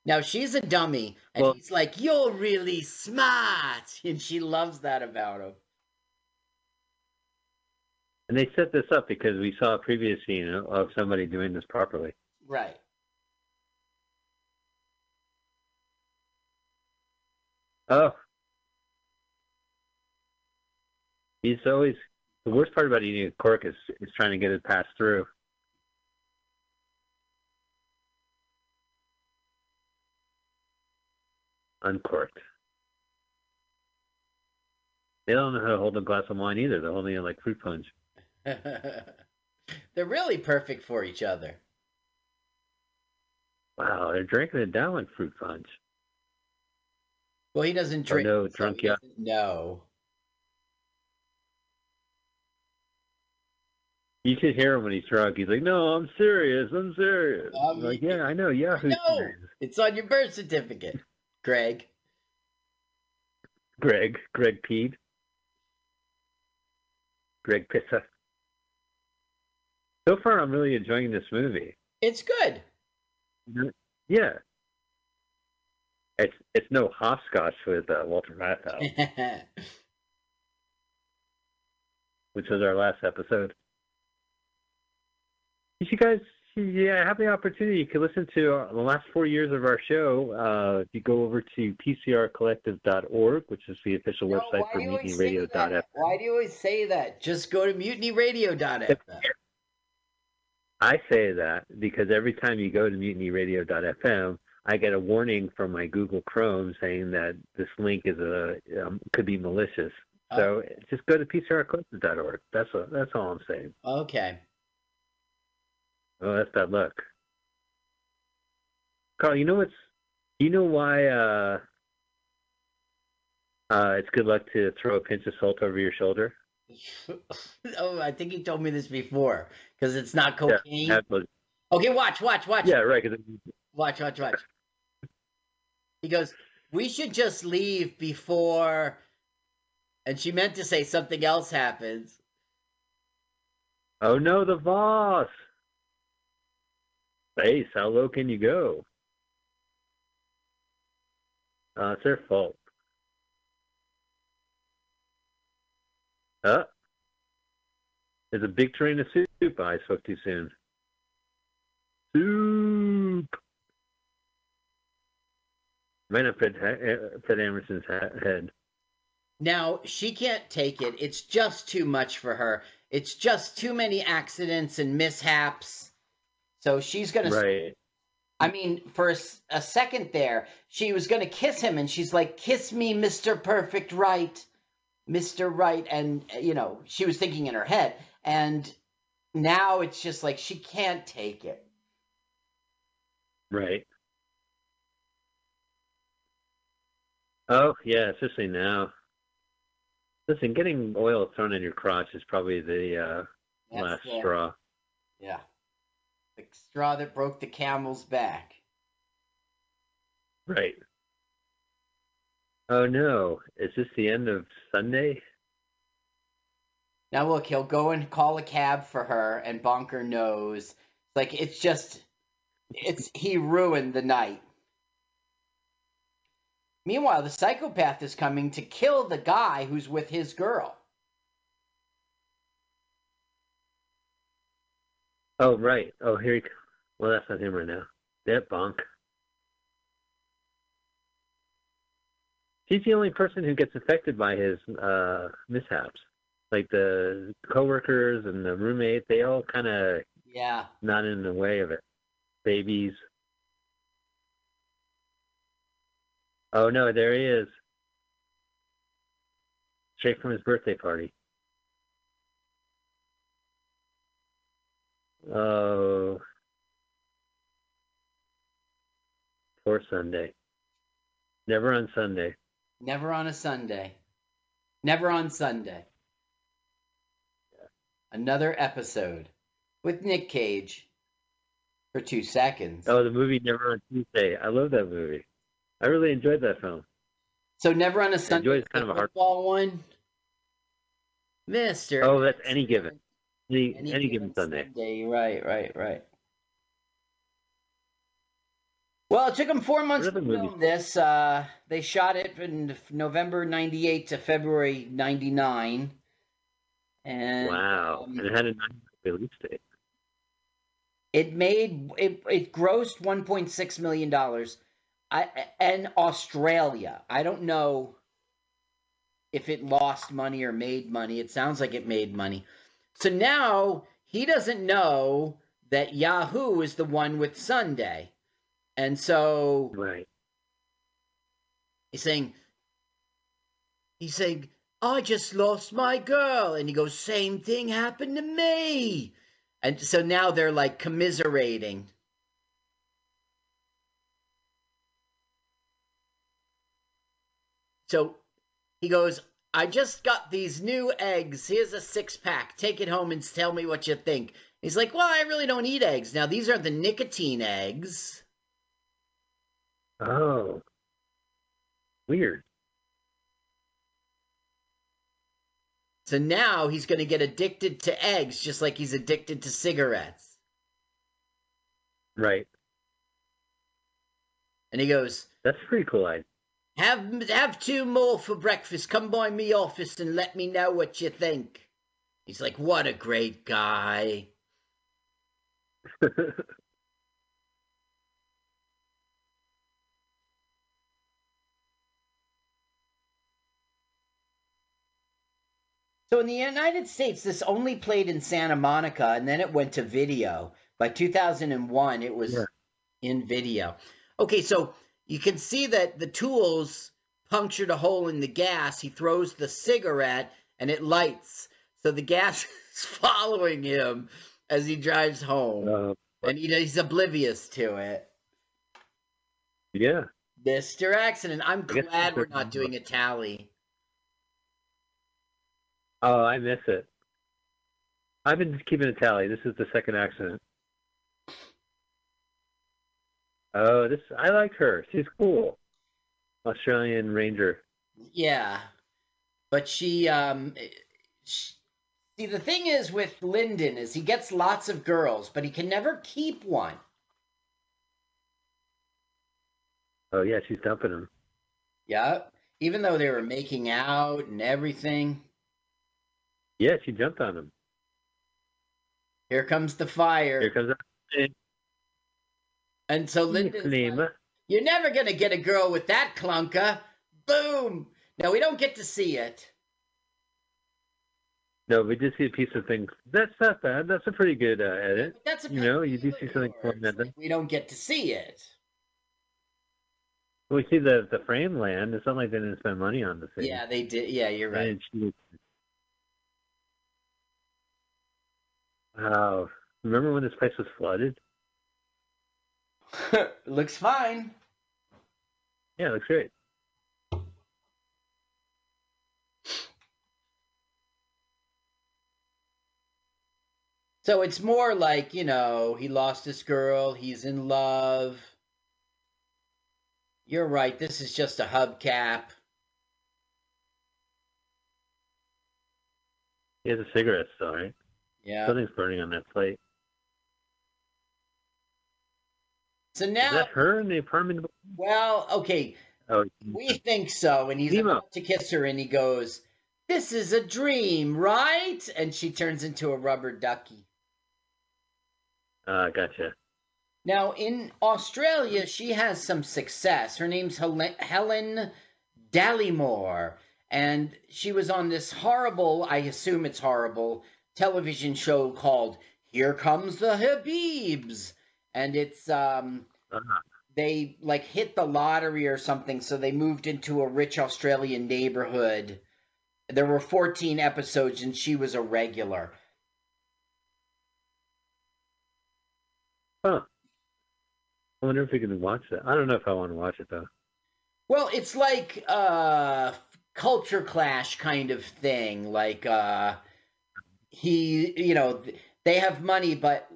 Now she's a dummy and Well- he's like you're really smart and she loves that about him and they set this up because we saw a previous scene of somebody doing this properly. right Oh. He's always the worst part about eating a cork is is trying to get it passed through. Uncorked. They don't know how to hold a glass of wine either. They're holding it like fruit punch. they're really perfect for each other Wow, they're drinking it down like fruit punch. well he doesn't Oh, drink no, drunk he No. You should hear him when he's drunk. He's like, "No, I'm serious. I'm serious." Um, I'm like, yeah, I know. Yeah, no it's on your birth certificate greg Greg. Greg Pead. Greg Pissa. So far, I'm really enjoying this movie. it's good Yeah. It's it's no hopscotch with uh, Walter Matthau, which was our last episode. If you guys, yeah, I have the opportunity, you can listen to uh, the last four years of our show. Uh, if you go over to pcrcollective.org, which is the official website why for do you say mutinyradio.fm. Why do you always say that? Just go to mutinyradio.fm. I say that because every time you go to mutinyradio.fm, I get a warning from my Google Chrome saying that this link is a um, could be malicious. So just go to PCRcourses.org. That's a, that's all I'm saying. Okay. Oh, that's bad luck. Carl, you know what's you know why uh uh it's good luck to throw a pinch of salt over your shoulder? oh, I think you told me this before because it's not cocaine. was- Okay, watch, watch, watch. yeah, right. 'cause it- Watch, watch, watch. He goes, We should just leave before. And she meant to say something else happens. oh no, the boss. Face, how low can you go? Uh, it's their fault. Uh, there's a big train of soup. I spoke too soon. Soup. Right up Fred, uh, Fred head. Now, she can't take it. It's just too much for her. It's just too many accidents and mishaps. So she's going to. Right. I mean, for a second there, she was going to kiss him, and she's like, Kiss me, Mr. Perfect Right. Mr. Right. And, you know, she was thinking in her head. And now it's just like she can't take it. Right. Oh yeah, especially now. Listen, getting oil thrown in your crotch is probably the uh, last straw. Yeah. The straw that broke the camel's back. Right. Oh no, is this the end of Sunday? Now look, he'll go and call a cab for her, and Bonker knows. Like it's just, it's he ruined the night. Meanwhile, the psychopath is coming to kill the guy who's with his girl. Oh right. Oh here. He, well, that's not him right now. That bonk. He's the only person who gets affected by his uh, mishaps. Like the coworkers and the roommate, they all kind of Yeah. not in the way of it. Babies. Oh no, there he is. Straight from his birthday party. Oh. Poor Sunday. Never on Sunday. Never on a Sunday. Never on Sunday. Another episode with Nick Cage for two seconds. Oh, the movie Never on Tuesday. I love that movie. I really enjoyed that film. So never on a Sunday. enjoyed it's kind of a hard. one. Mister. Oh, that's any given. Any, any, given Sunday. Sunday. Right, right, right. Well, it took them four months to film this. Uh, they shot it in November '98 to February '99, and Wow. um, and it had a release date. it made it. It grossed 1.6 million dollars. I and Australia. I don't know if it lost money or made money. It sounds like it made money. So now he doesn't know that Yahoo is the one with Sunday. And so right. he's saying he's saying, I just lost my girl. And he goes, Same thing happened to me. And so now they're like commiserating. So he goes, I just got these new eggs. Here's a six pack. Take it home and tell me what you think. He's like, Well, I really don't eat eggs. Now, these are the nicotine eggs. Oh. Weird. So now he's going to get addicted to eggs just like he's addicted to cigarettes. Right. And he goes, That's a pretty cool idea. Have have two more for breakfast. Come by me office and let me know what you think. He's like, What a great guy. So in the United States, this only played in Santa Monica, and then it went to video. By 2001, it was Yeah. in video. Okay, so you can see that the tools punctured a hole in the gas. He throws the cigarette and it lights. So the gas is following him as he drives home. Uh, and he, he's oblivious to it. yeah. Mr. Accident. I'm glad we're not doing a tally. Oh, I miss it. I've been keeping a tally. This is the second accident. Oh, this I like her. She's cool. Australian Ranger. Yeah. But she, um, sh see, the thing is with Lyndon is he gets lots of girls, but he can never keep one. Oh yeah, she's dumping him. Yeah. Even though they were making out and everything. Yeah, she jumped on him. Here comes the fire. Here comes that. And so Name. like, You're never gonna get a girl with that clunker. Boom. Now we don't get to see it. No, we did see a piece of things. That's not bad. That's a pretty good uh, edit. That's a you know, you do see something cool in. We don't get to see it. We see the the frame land. It's not like they didn't spend money on the thing. Yeah, they did. Yeah, you're right. And she was- Wow. Remember when this place was flooded? Looks fine. Yeah, it looks great. So it's more like, you know, he lost his girl, he's in love. You're right, this is just a hubcap. He has a cigarette still, right? Yeah. Something's burning on that plate. So Is now, that her in the apartment? well, okay, Oh, we think so. And he's Nemo. about to kiss her, and he goes, This is a dream, right? And she turns into a rubber ducky. uh, gotcha. Now, in Australia, she has some success. Her name's Helen, Helen Dallimore, and she was on this horrible, I assume it's horrible, television show called Here Comes the Habibs. And it's, um, they like hit the lottery or something, so they moved into a rich Australian neighborhood. There were 14 episodes, and she was a regular. Huh. I wonder if we can watch that. I don't know if I want to watch it though. Well, it's like uh culture clash kind of thing. Like uh he, you know, they have money but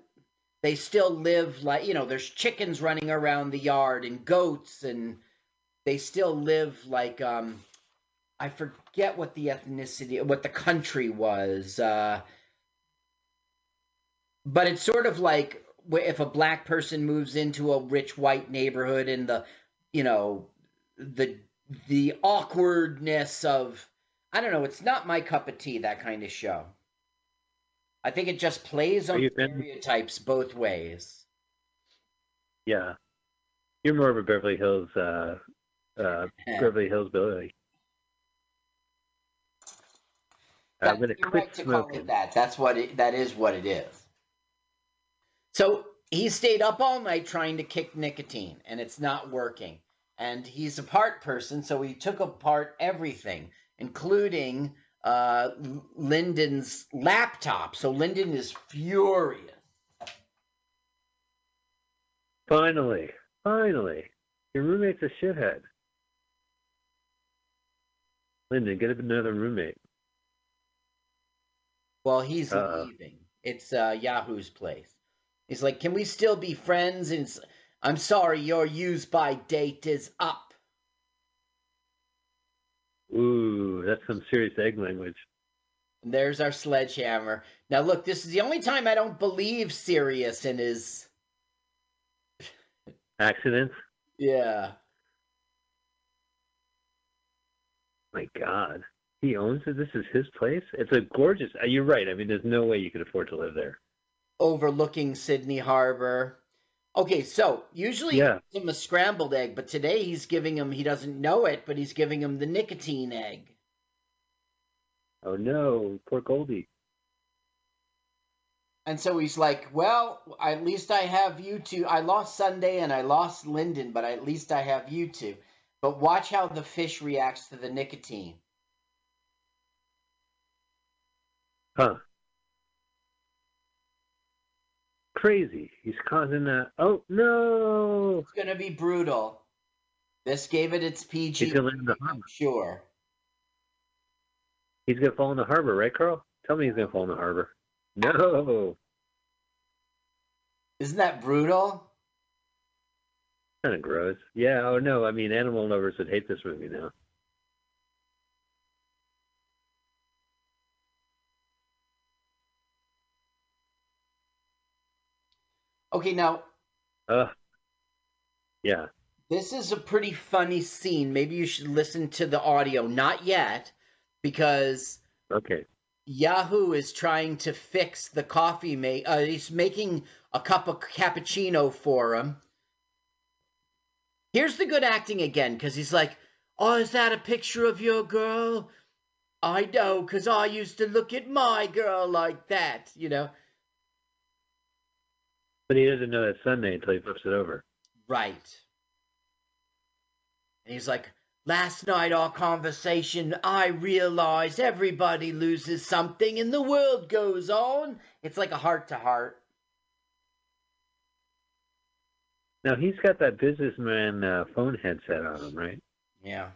they still live like, you know, there's chickens running around the yard and goats and they still live like um I forget what the ethnicity what the country was. Uh but it's sort of like if a black person moves into a rich white neighborhood and the you know the the awkwardness of I don't know, it's not my cup of tea that kind of show. I think it just plays on stereotypes both ways. Yeah. You're more of a Beverly Hills uh uh Beverly Hills Billy. I'm gonna You're quit right to call it that. That's what it that is what it is. So he stayed up all night trying to kick nicotine, and it's not working. And he's a part person, so he took apart everything, including uh, Lyndon's laptop. So Lyndon is furious. Finally, finally, your roommate's a shithead. Lyndon, get another roommate. Well, he's Uh-oh. leaving. It's uh, Yahoo's place. He's like, "Can we still be friends?" And I'm sorry, your use by date is up. Ooh, that's some serious egg language. There's our sledgehammer. Now, look, this is the only time I don't believe Serious in his. Accidents? Yeah. My God, he owns it. This is his place. It's a gorgeous. uh, You're right. I mean, there's no way you could afford to live there. overlooking Sydney Harbor. Okay, so usually Yeah. he gives him a scrambled egg, but today he's giving him, he doesn't know it, but he's giving him the nicotine egg. Oh no, poor Goldie. And so he's like, "Well, at least I have you two. I lost Sunday and I lost Lyndon, but at least I have you two. But watch how the fish reacts to the nicotine. Huh. Crazy. He's causing that. Oh, no. It's gonna be brutal. This gave it its PG. He's to land in the harbor. sure. He's going to fall in the harbor, right, Carl? Tell me he's going to fall in the harbor. No. Isn't that brutal? Kind of gross. Yeah, oh no. I mean, animal lovers would hate this movie now. Okay, now Uh, yeah. This is a pretty funny scene. Maybe you should listen to the audio. Not yet, because Okay. Yahoo is trying to fix the coffee make. Uh, he's making a cup of cappuccino for him. Here's the good acting again, because he's like, "Oh, is that a picture of your girl?" I know, because I used to look at my girl like that. You know, But he doesn't know that's Sunday until he flips it over. right? And he's like, Last night, our conversation, I realized everybody loses something and the world goes on. It's like a heart to heart. Now he's got that businessman uh, phone headset on him, right? Yeah.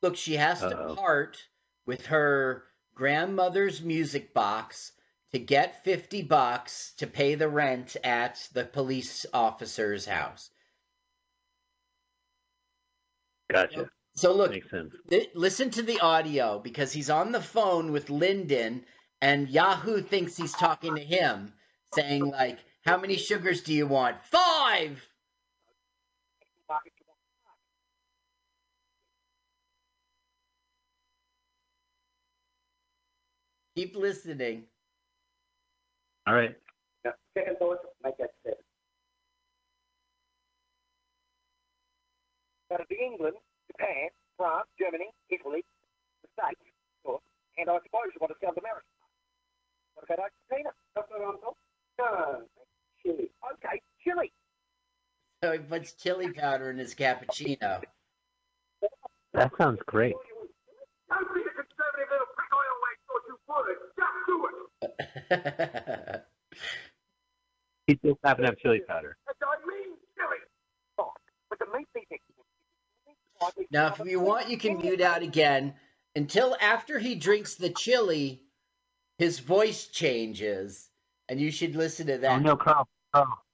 Look, she has to Uh-oh. part with her grandmother's music box to get 50 bucks to pay the rent at the police officer's house. Gotcha. So look. Li- listen to the audio because he's on the phone with Lyndon and Yahoo thinks he's talking to him saying like how many sugars do you want 5 Keep listening. All right. Now, second thought, make that seven. Go to England, Japan, France, Germany, Italy, the States, of course, and I suppose you want to South America. What about Argentina? That's what I'm talking. No, Chile. Okay, Chile. So he puts chili powder in his cappuccino. That sounds great. Don't be the conservative little prick I always thought you were. Just do it. He just happened to have chili powder. That's what I mean, Chile. Oh, but the main thing Now, if you want, you can mute out again until after he drinks the chili. His voice changes, and you should listen to that. Oh no, Carl. Carl.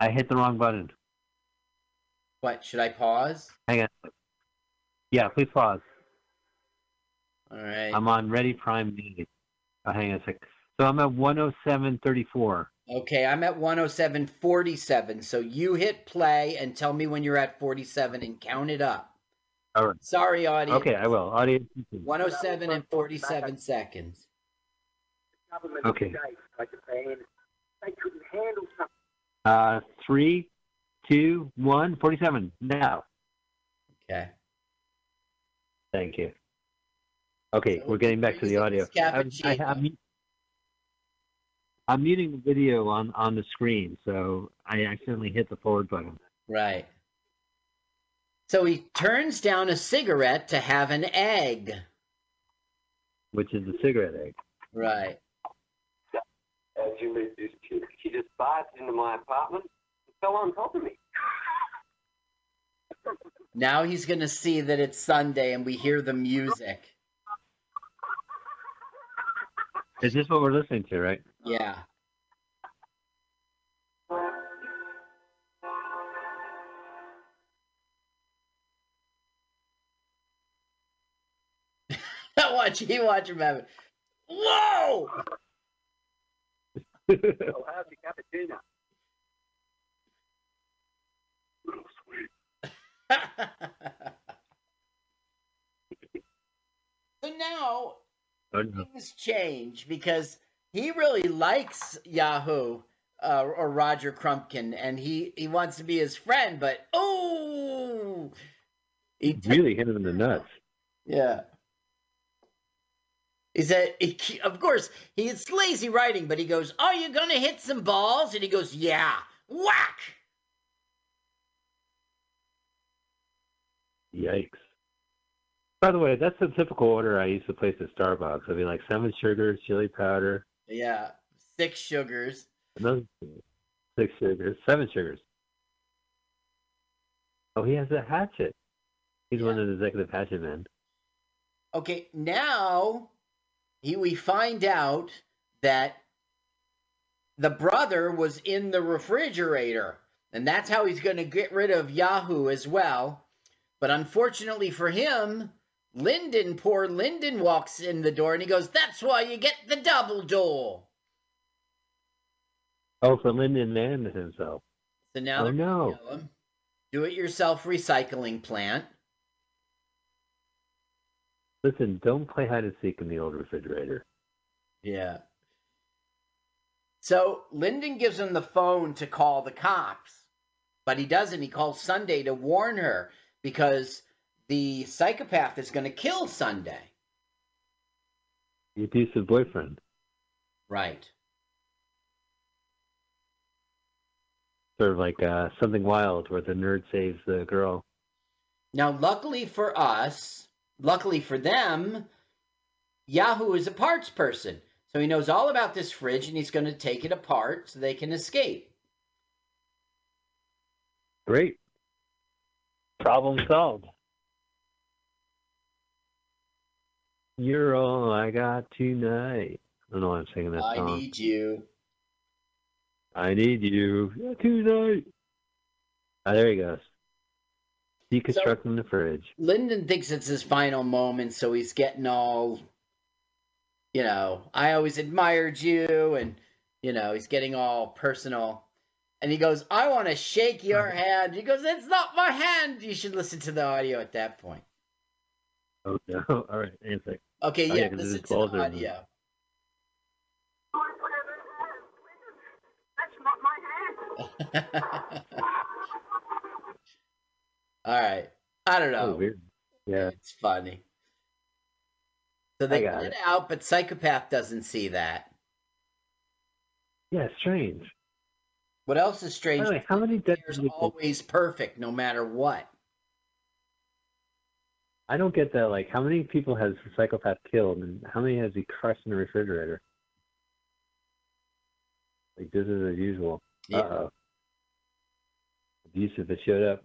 I hit the wrong button. What should I pause? Hang on. Yeah, please pause. All right. I'm on Ready Prime Music. Oh, hang on a sec. So I'm at 107.34. Okay, I'm at 107.47. So you hit play and tell me when you're at 47 and count it up. All right. Sorry, audience. Okay, I will. Audience. 107 and 47 seconds. Okay. today, like Japan, they couldn't handle something. Uh, three, two, one, 47. Now. Okay. Thank you. Okay, we're getting back to the audio. this I'm, I, cappuccino. I'm, I'm muting the video on, on the screen, so I accidentally hit the forward button. Right. So he turns down a cigarette to have an egg. which is the cigarette egg. Right. As you meet this chick, she just barged into my apartment and fell on top of me. Now he's going to see that it's Sunday and we hear the music. Is this what we're listening to, right? Yeah. watch, he watch him have it. Whoa! oh, how's your cappuccino? So now Oh, no. things change because he really likes Yahoo uh, or Roger Crumpkin, and he he wants to be his friend. But oh, he really hit him in the nuts. yeah. He said, he- of course, he it's lazy writing, but he goes, "Are you gonna hit some balls?" And he goes, "Yeah." Whack. Yikes. By the way, that's the typical order I used to place at Starbucks. I'd be like seven sugars, chili powder, Yeah, six sugars. another six sugars, seven sugars. Oh, he has a hatchet. He's one of the executive hatchet men. Okay, now he, we find out that the brother was in the refrigerator, and that's how he's going to get rid of Yahoo as well. But unfortunately for him, Lyndon, poor Lyndon, walks in the door and he goes, That's why you get the double door. Oh, for Lyndon Man himself. So now Oh, no. Do it yourself recycling plant. Listen, don't play hide and seek in the old refrigerator. Yeah. So Lyndon gives him the phone to call the cops, but he doesn't. He calls Sunday to warn her because the psychopath is going to kill Sunday. The abusive boyfriend. Right. Sort of like uh, something wild where the nerd saves the girl. Now, luckily for us, luckily for them, Yahoo is a parts person. So he knows all about this fridge and he's going to take it apart so they can escape. Great. Problem solved. You're all I got tonight. I don't know why I'm singing that I song. need you. I need you tonight. Ah, there he goes. Deconstructing the fridge. Lyndon thinks it's his final moment, so he's getting all, you know, I always admired you, and, you know, he's getting all personal. And he goes, I want to shake your hand. He goes, It's not my hand. You should listen to the audio at that point. Oh no! All right, hang on a sec. Okay, Oh, yeah, 'cause listen his to the balls audio. That's not my hand. All right. I don't know. Oh. Yeah. It's funny. So they got get it. out, but Psychopath doesn't see that. Yeah, strange. What else is strange? Way, how many dead There's always perfect, no matter what. I don't get that. Like, how many people has the psychopath killed, and how many has he crushed in the refrigerator? Like, this is as usual. Yeah. Uh oh. Abusive that showed up.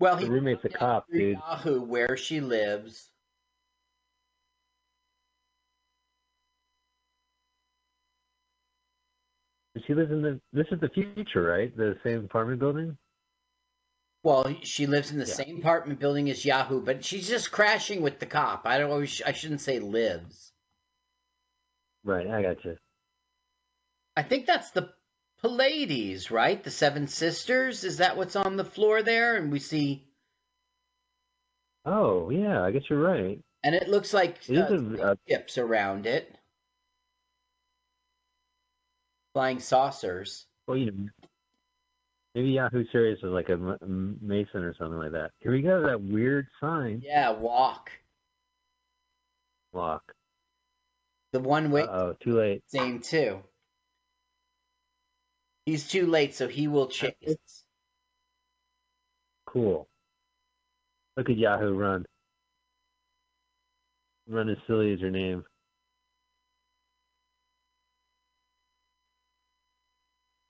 Well, The he roommate's a cop, dude. Yahoo where she lives. She lives in the. This is the future, right? The same apartment building. Well, she lives in the Yeah. same apartment building as Yahoo, but she's just crashing with the cop. I don't. I shouldn't say lives. Right, I got you. I think that's the Pleiades, right? The Seven Sisters. Is that what's on the floor there? And we see, Oh yeah, I guess you're right. and it looks like It uh, a, uh, ships around it, flying saucers. well, you know, maybe Yahoo Serious is like a m- Mason or something like that. Here we go, that weird sign. Yeah, walk. Walk. The one way Oh, too late. same too. He's too late, so he will chase. Cool. Look at Yahoo run. Run as silly as your name.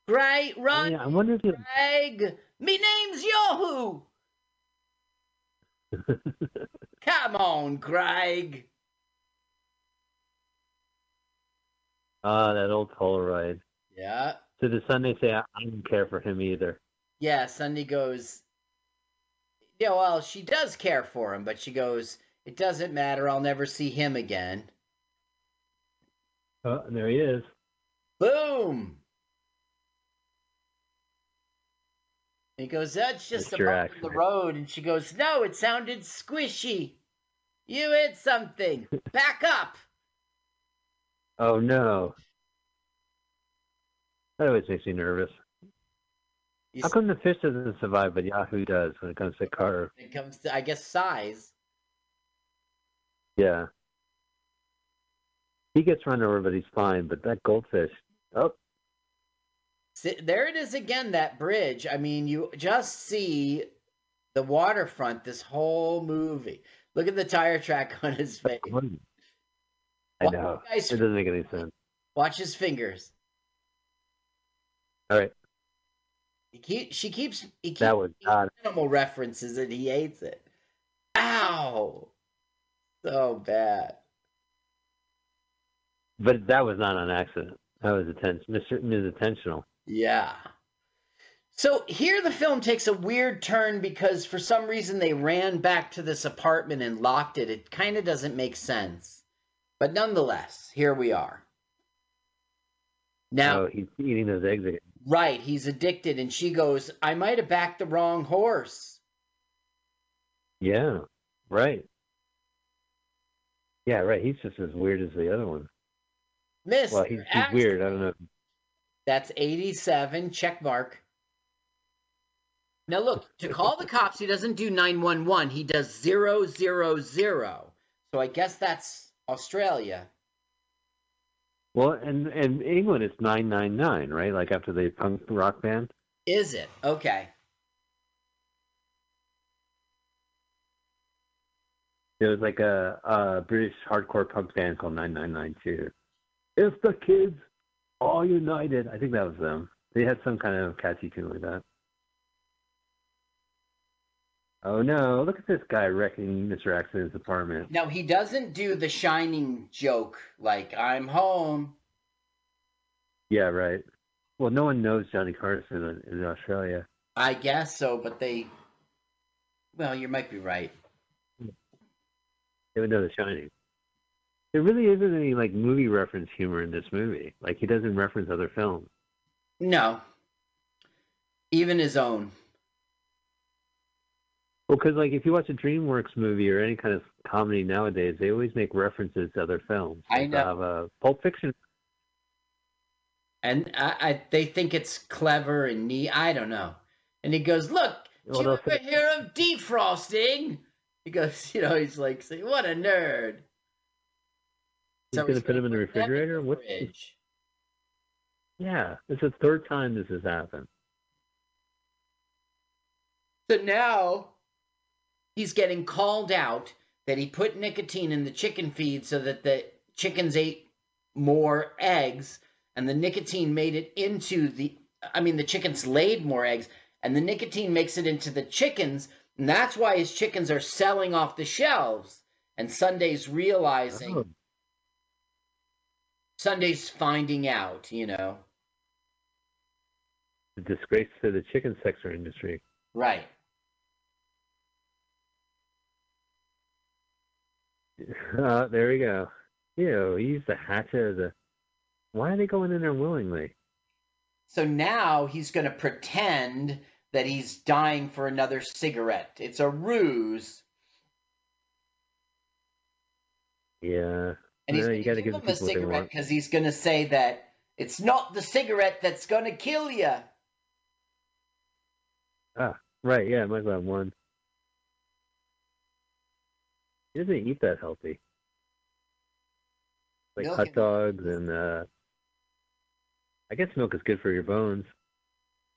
Great run, Yeah, I wonder if you. Greg. Me name's Yahoo. Come on, Greg. Ah, that old Polaroid. Yeah. So the Sunday say I, I don't care for him either. Yeah, Sunday goes, yeah, well, she does care for him, but she goes, it doesn't matter. I'll never see him again. Oh, and there he is. Boom. He goes, that's just Mr. a bump in the road. And she goes, no, it sounded squishy. You hit something. Back up. Oh no. That always makes me nervous. You How come the fish doesn't survive, but Yahoo does when it comes to carve? it comes to, I guess, size. Yeah. He gets run over, but he's fine. But that goldfish, oh, See, there it is again, that bridge. I mean, you just see the waterfront this whole movie. Look at the tire track on his face. I know. It doesn't make any sense. Watch his fingers. All right, He keep, she keeps he keeps that was odd. animal references and he hates it. Ow! So bad. But that was not on accident. That was attention. Mr. Ms. Intentional. Yeah. So here the film takes a weird turn because for some reason they ran back to this apartment and locked it. It kind of doesn't make sense. But nonetheless, here we are. Now, oh, he's eating those eggs again. right, he's addicted and she goes, "I might have backed the wrong horse." Yeah, right. Yeah, right. He's just as weird as the other one. Miss, Well, he's, he's weird. I don't know. That's 87, check mark. Now look, to call the cops, he doesn't do 911, he does 000. So I guess that's Australia. Well, and and England it's nine nine nine, right? Like after the punk rock band. Is it? Okay. It was like a, a British hardcore punk band called Nine Nine Nine Two. It's the kids all united. I think that was them. They had some kind of catchy tune like that. Oh no! Look at this guy wrecking Mr. Accident's apartment. Now he doesn't do the shining joke like I'm home. Yeah, right. Well, no one knows Johnny Carson in, in Australia. I guess so, but they Well, you might be right. They would know The Shining. There really isn't any like movie reference humor in this movie. Like he doesn't reference other films. No. Even his own. Well, because like if you watch a DreamWorks movie or any kind of comedy nowadays, they always make references to other films. I know. Have a Pulp Fiction. And I, I they think it's clever and neat. I don't know. And he goes, "Look, Well, do you ever hear of defrosting?" He goes, "You know, he's like, saying, what a nerd." He's So gonna put him in the them in refrigerator. the What's yeah? It's the third time this has happened. So now he's getting called out that he put nicotine in the chicken feed so that the chickens ate more eggs and the nicotine made it into the I mean the chickens laid more eggs and the nicotine makes it into the chickens and that's why his chickens are selling off the shelves and Sunday's realizing Oh. Sunday's finding out, you know. A disgrace to the chicken sector industry. Right. Uh, there we go. Ew, he used the hatchet as a. Why are they going in there willingly? So now he's going to pretend that he's dying for another cigarette. It's a ruse. Yeah. And he's No, going to give him a people what they cigarette because he's going to say that it's not the cigarette that's going to kill you. Ah, right. Yeah, I might as well have one. He doesn't eat that healthy. Like Milk hot and- dogs and uh I guess milk is good for your bones.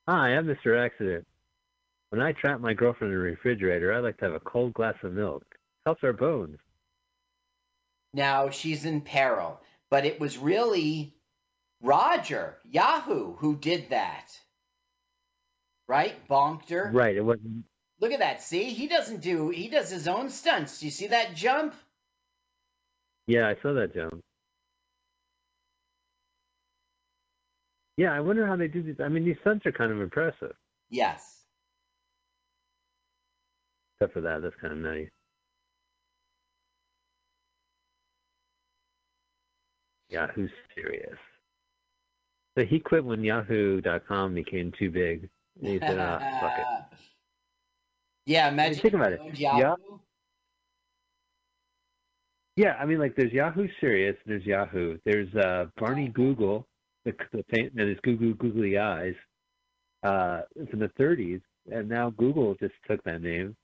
Hi, I'm Mr. Accident. When I trap my girlfriend in the refrigerator, I like to have a cold glass of milk. Helps our bones. Now she's in peril. But it was really Roger, Yahoo, who did that. Right? Bonked her. Right. It wasn't. Look at that. See? He doesn't do, he does his own stunts. Do you see that jump? Yeah, I saw that jump. Yeah, I wonder how they do these. I mean, these stunts are kind of impressive. Yes. Except for that, that's kind of nice. Yahoo's serious. So he quit when Yahoo.com became too big. And he said, ah, fuck it. Yeah, imagine. think about it. Yahoo- Yeah. Yeah, I mean, like, there's Yahoo Serious, there's Yahoo. There's uh, Barney Google, the, the paint, and his Google Googly Eyes uh, from the 30s, and now Google just took that name.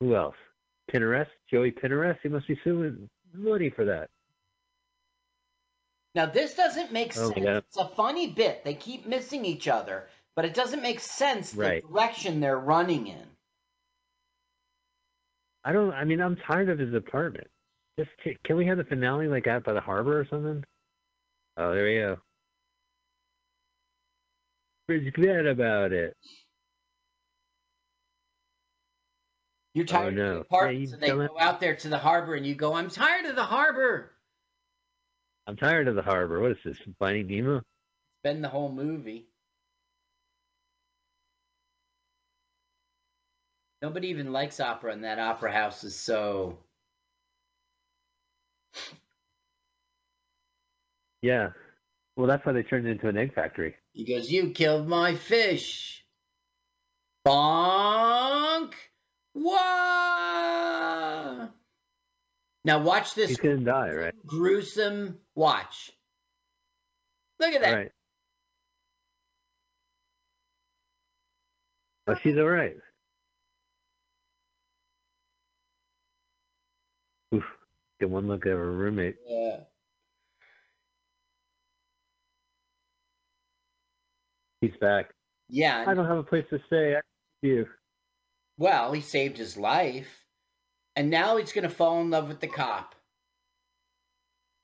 Who else? Pinterest, Joey Pinterest. He must be suing money for that. Now this doesn't make Oh, sense. yeah. It's a funny bit. They keep missing each other, but it doesn't make sense Right. the direction they're running in. I don't. I mean, I'm tired of his apartment. Just can we have the finale like out by the harbor or something? Oh, there we go. Glad about it. You're oh, tired Oh, of the apartments, Yeah, and they you go out there to the harbor, and you go, "I'm tired of the harbor." I'm tired of the harbor. What is this? Finding Nemo? It's been the whole movie. Nobody even likes opera, and that opera house is so. Yeah. Well, that's why they turned it into an egg factory. He goes, "You killed my fish." Bonk. Wah. Now watch this He's gonna die, right? gruesome watch. Look at that. Right. But she's all right. Oof. Get one look at her roommate. Yeah. He's back. Yeah. I don't have a place to stay. I you. Well, he saved his life, and now he's going to fall in love with the cop.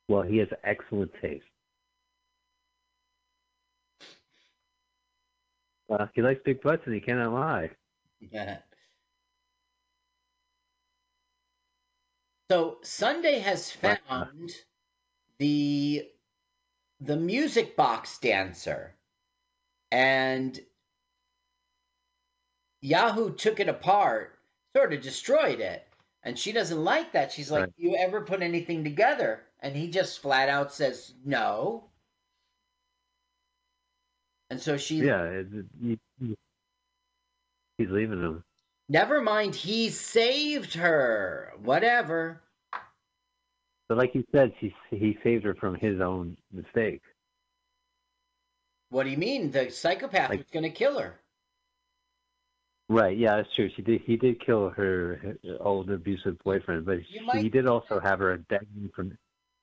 Well, he has excellent taste. Uh, he likes big butts and he cannot lie. so Sunday has found the the music box dancer, and Yahoo took it apart, sort of destroyed it, and she doesn't like that. She's like, Right. "You ever put anything together?" And he just flat out says, "No." And so she Yeah, it, he- he- he's leaving him. Never mind, he saved her. Whatever. But like you said, she, he saved her from his own mistake. What do you mean? The psychopath was going to kill her. Right? Yeah, that's true. She did. He did kill her uh, old abusive boyfriend, but he did also have her dangling from.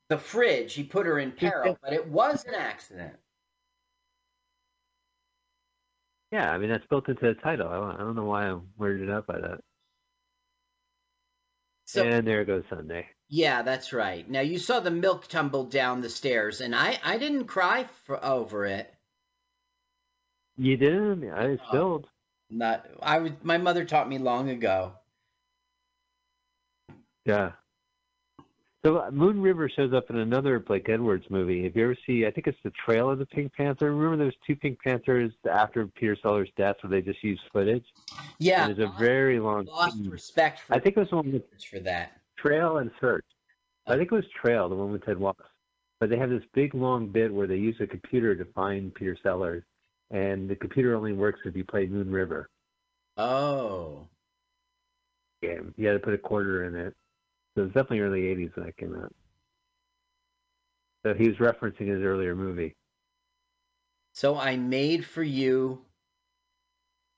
The fridge, he put her in peril, but it was an accident. Yeah, I mean that's built into the title. I don't, I don't know why I'm weirded out by that. So- and there goes Sunday. Yeah, that's right. Now you saw the milk tumble down the stairs, and I I didn't cry for, over it. You didn't. I spilled. Not I was. My mother taught me long ago. Yeah. So uh, Moon River shows up in another Blake Edwards movie. If you ever see, I think it's the Trail of the Pink Panther. Remember those two Pink Panthers after Peter Sellers' death, where they just used footage? Yeah, there's a very long. lost scene. respect for I think it was the one with for that. Trail and Search. I think it was Trail, the one with Ted Wallace. But they have this big long bit where they use a computer to find Peter Sellers, and the computer only works if you play Moon River Oh, game. You had to put a quarter in it. So it was definitely early '80s when that came out. So he was referencing his earlier movie. so I made for you.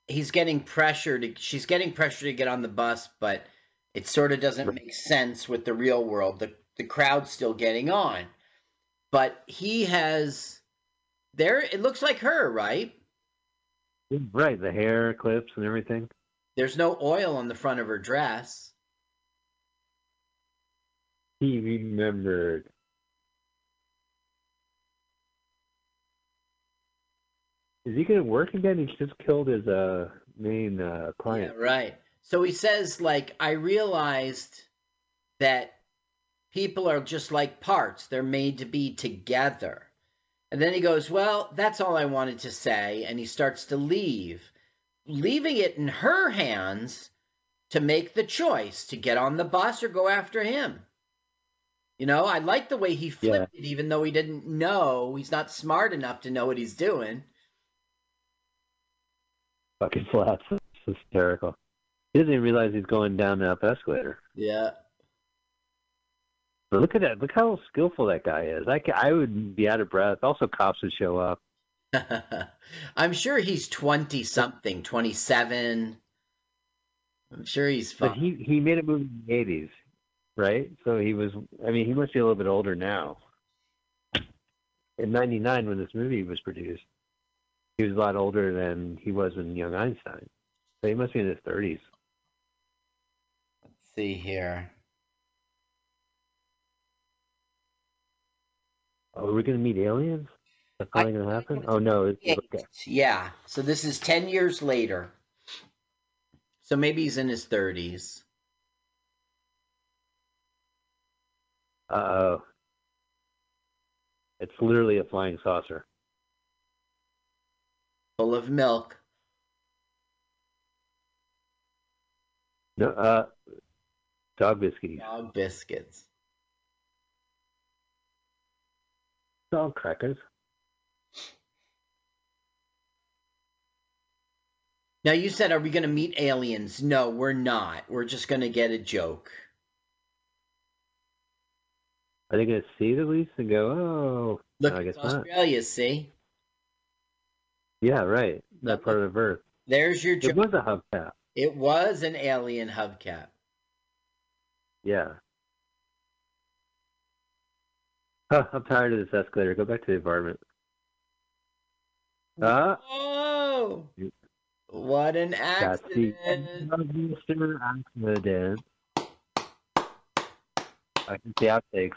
He's getting pressure to. She's getting pressure to get on the bus, but it sort of doesn't make sense with the real world. The the crowd's still getting on, but he has. There, it looks like her, right? Right, the hair clips and everything. There's no oil on the front of her dress. He remembered. Is he going to work again? He just killed his uh, main uh, client. Yeah, right. So he says, like, I realized that people are just like parts, they're made to be together. And then he goes, Well, that's all I wanted to say. And he starts to leave, leaving it in her hands to make the choice to get on the bus or go after him. You know, I like the way he flipped it, even though he didn't know. He's not smart enough to know what he's doing. Fucking flats. It's hysterical. He doesn't even realize he's going down the up escalator. Yeah. But look at that. Look how skillful that guy is. I, I would be out of breath. Also, cops would show up. I'm sure he's 20 something, 27. I'm sure he's fun. But he, he made a movie in the 80s. right? So he was. I mean, he must be a little bit older now. In '99, when this movie was produced, he was a lot older than he was when Young Einstein. So he must be in his 30s. Let's see here. Oh, are we going to meet aliens? That's finally going to happen? Oh no, it's okay. Yeah. So this is 10 years later. So maybe he's in his 30s. Uh oh. It's literally a flying saucer. Full of milk. No, uh, dog biscuits. Dog biscuits. Dog crackers. Now you said, are we going to meet aliens? No, we're not. We're just going to get a joke. Are they going to see the at least and go, oh, Look, no, I guess it's not. Australia, see? Yeah, right. That part of Earth. There's your joke. It was a hubcap. It was an alien hubcap. Yeah. Huh, I'm tired of this escalator. Go back to the apartment. Oh! Uh. What an accident. Mr. Accident. I can see outtakes.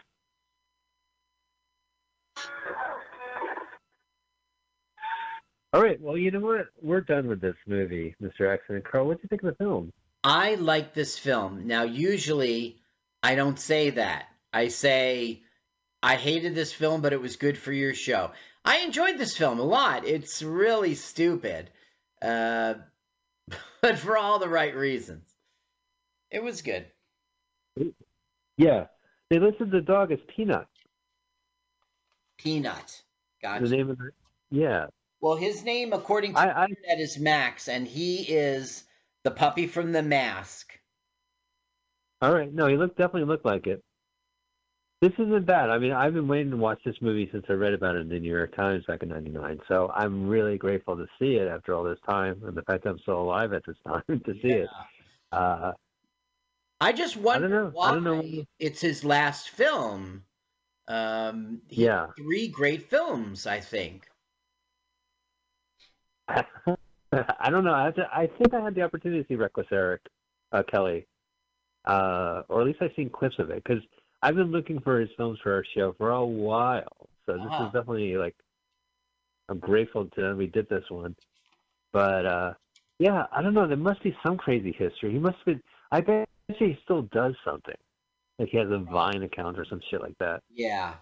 All right. Well, you know what? We're done with this movie, Mr. Accident. Carl, what do you think of the film? I like this film. Now, usually I don't say that. I say, I hated this film, but it was good for your show. I enjoyed this film a lot. It's really stupid, uh, but for all the right reasons. It was good. Yeah. They listed the dog as Peanut. Peanut. Gotcha. The name of the. Yeah. Well, his name, according to the internet, is Max, and he is the puppy from The Mask. All right. No, he looked definitely looked like it. This isn't bad. I mean, I've been waiting to watch this movie since I read about it in the New York Times back in '99. So I'm really grateful to see it after all this time, and the fact that I'm still alive at this time to see it. Uh, I just wonder why I don't know. it's his last film. Um, he Yeah. three great films, I think. I don't know. I, to, I think I had the opportunity to see Reckless Eric uh, Kelly, uh, or at least I've seen clips of it because I've been looking for his films for our show for a while. So this Ah. is definitely like I'm grateful to we did this one. But uh, yeah, I don't know. There must be some crazy history. He must have been. I bet he still does something. Like he has a Vine account or some shit like that. Yeah.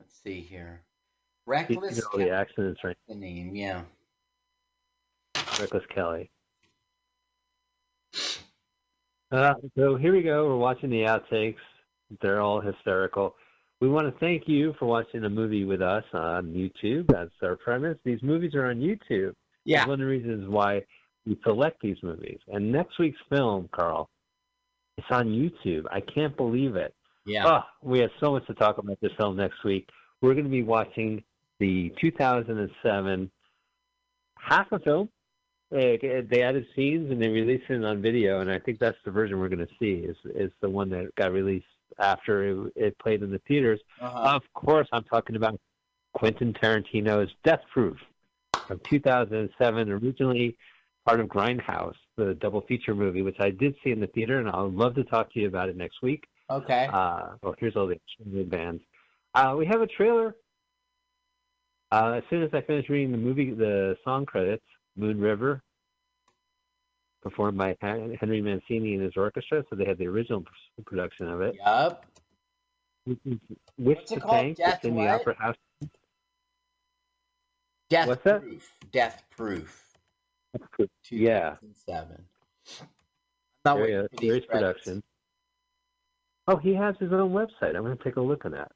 Let's see here. You Reckless know the accidents, right? the name, yeah. Reckless Kelly. Uh, so here we go. We're watching the outtakes. They're all hysterical. We want to thank you for watching a movie with us on YouTube. That's our premise. These movies are on YouTube. Yeah. That's one of the reasons why we select these movies. And next week's film, Carl, it's on YouTube. I can't believe it. Yeah. Oh, we have so much to talk about this film next week. We're going to be watching the 2007 half a film. They, they added scenes and they released it on video, and I think that's the version we're going to see. Is is the one that got released after it, it played in the theaters? Uh-huh. Of course, I'm talking about Quentin Tarantino's Death Proof from 2007, originally part of Grindhouse, the double feature movie, which I did see in the theater, and I'll love to talk to you about it next week. Okay. Uh, well, here's all the extended bands. Uh, we have a trailer. Uh, as soon as I finish reading the movie, the song credits, Moon River, performed by Henry Mancini and his orchestra, so they had the original production of it. Yup. With What's the called? Tank, Death in what? the Opera House. Death What's that? Proof. Death Proof. Yeah, 2007. Not waiting uh, for these serious credits. production. Oh, he has his own website. I'm going to take a look at that.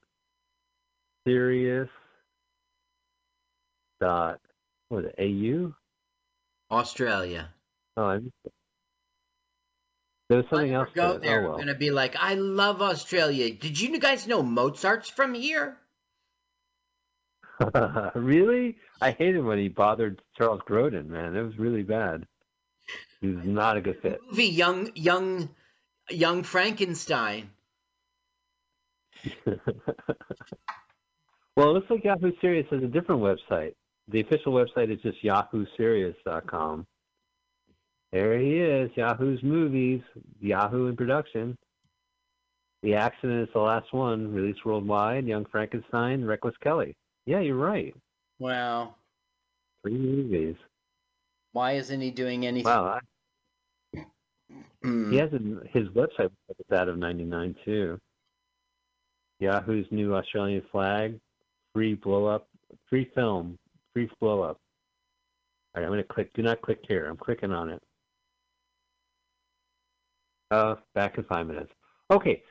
Serious dot what is it? AU? Australia. Oh, I missed it. There was something else. Go to it. Oh, there. Oh, I'm gonna be like, I love Australia. Did you guys know Mozart's from here? really? I hated when he bothered Charles Grodin, man. It was really bad. He was not a good fit. Movie Young Young Young Frankenstein. Well, it looks like Yahoo Serious has a different website. The official website is just yahooserious.com. There he is, Yahoo's movies, Yahoo in production. The Accident is the last one, released worldwide. Young Frankenstein, Reckless Kelly. Yeah, you're right. Wow. Three movies. Why isn't he doing anything? Wow. I, he has a, his website was out of '99 too. Yahoo's new Australian flag, free blow up, free film, free blow up. All right, I'm gonna click. Do not click here. I'm clicking on it. Uh, back in five minutes. Okay,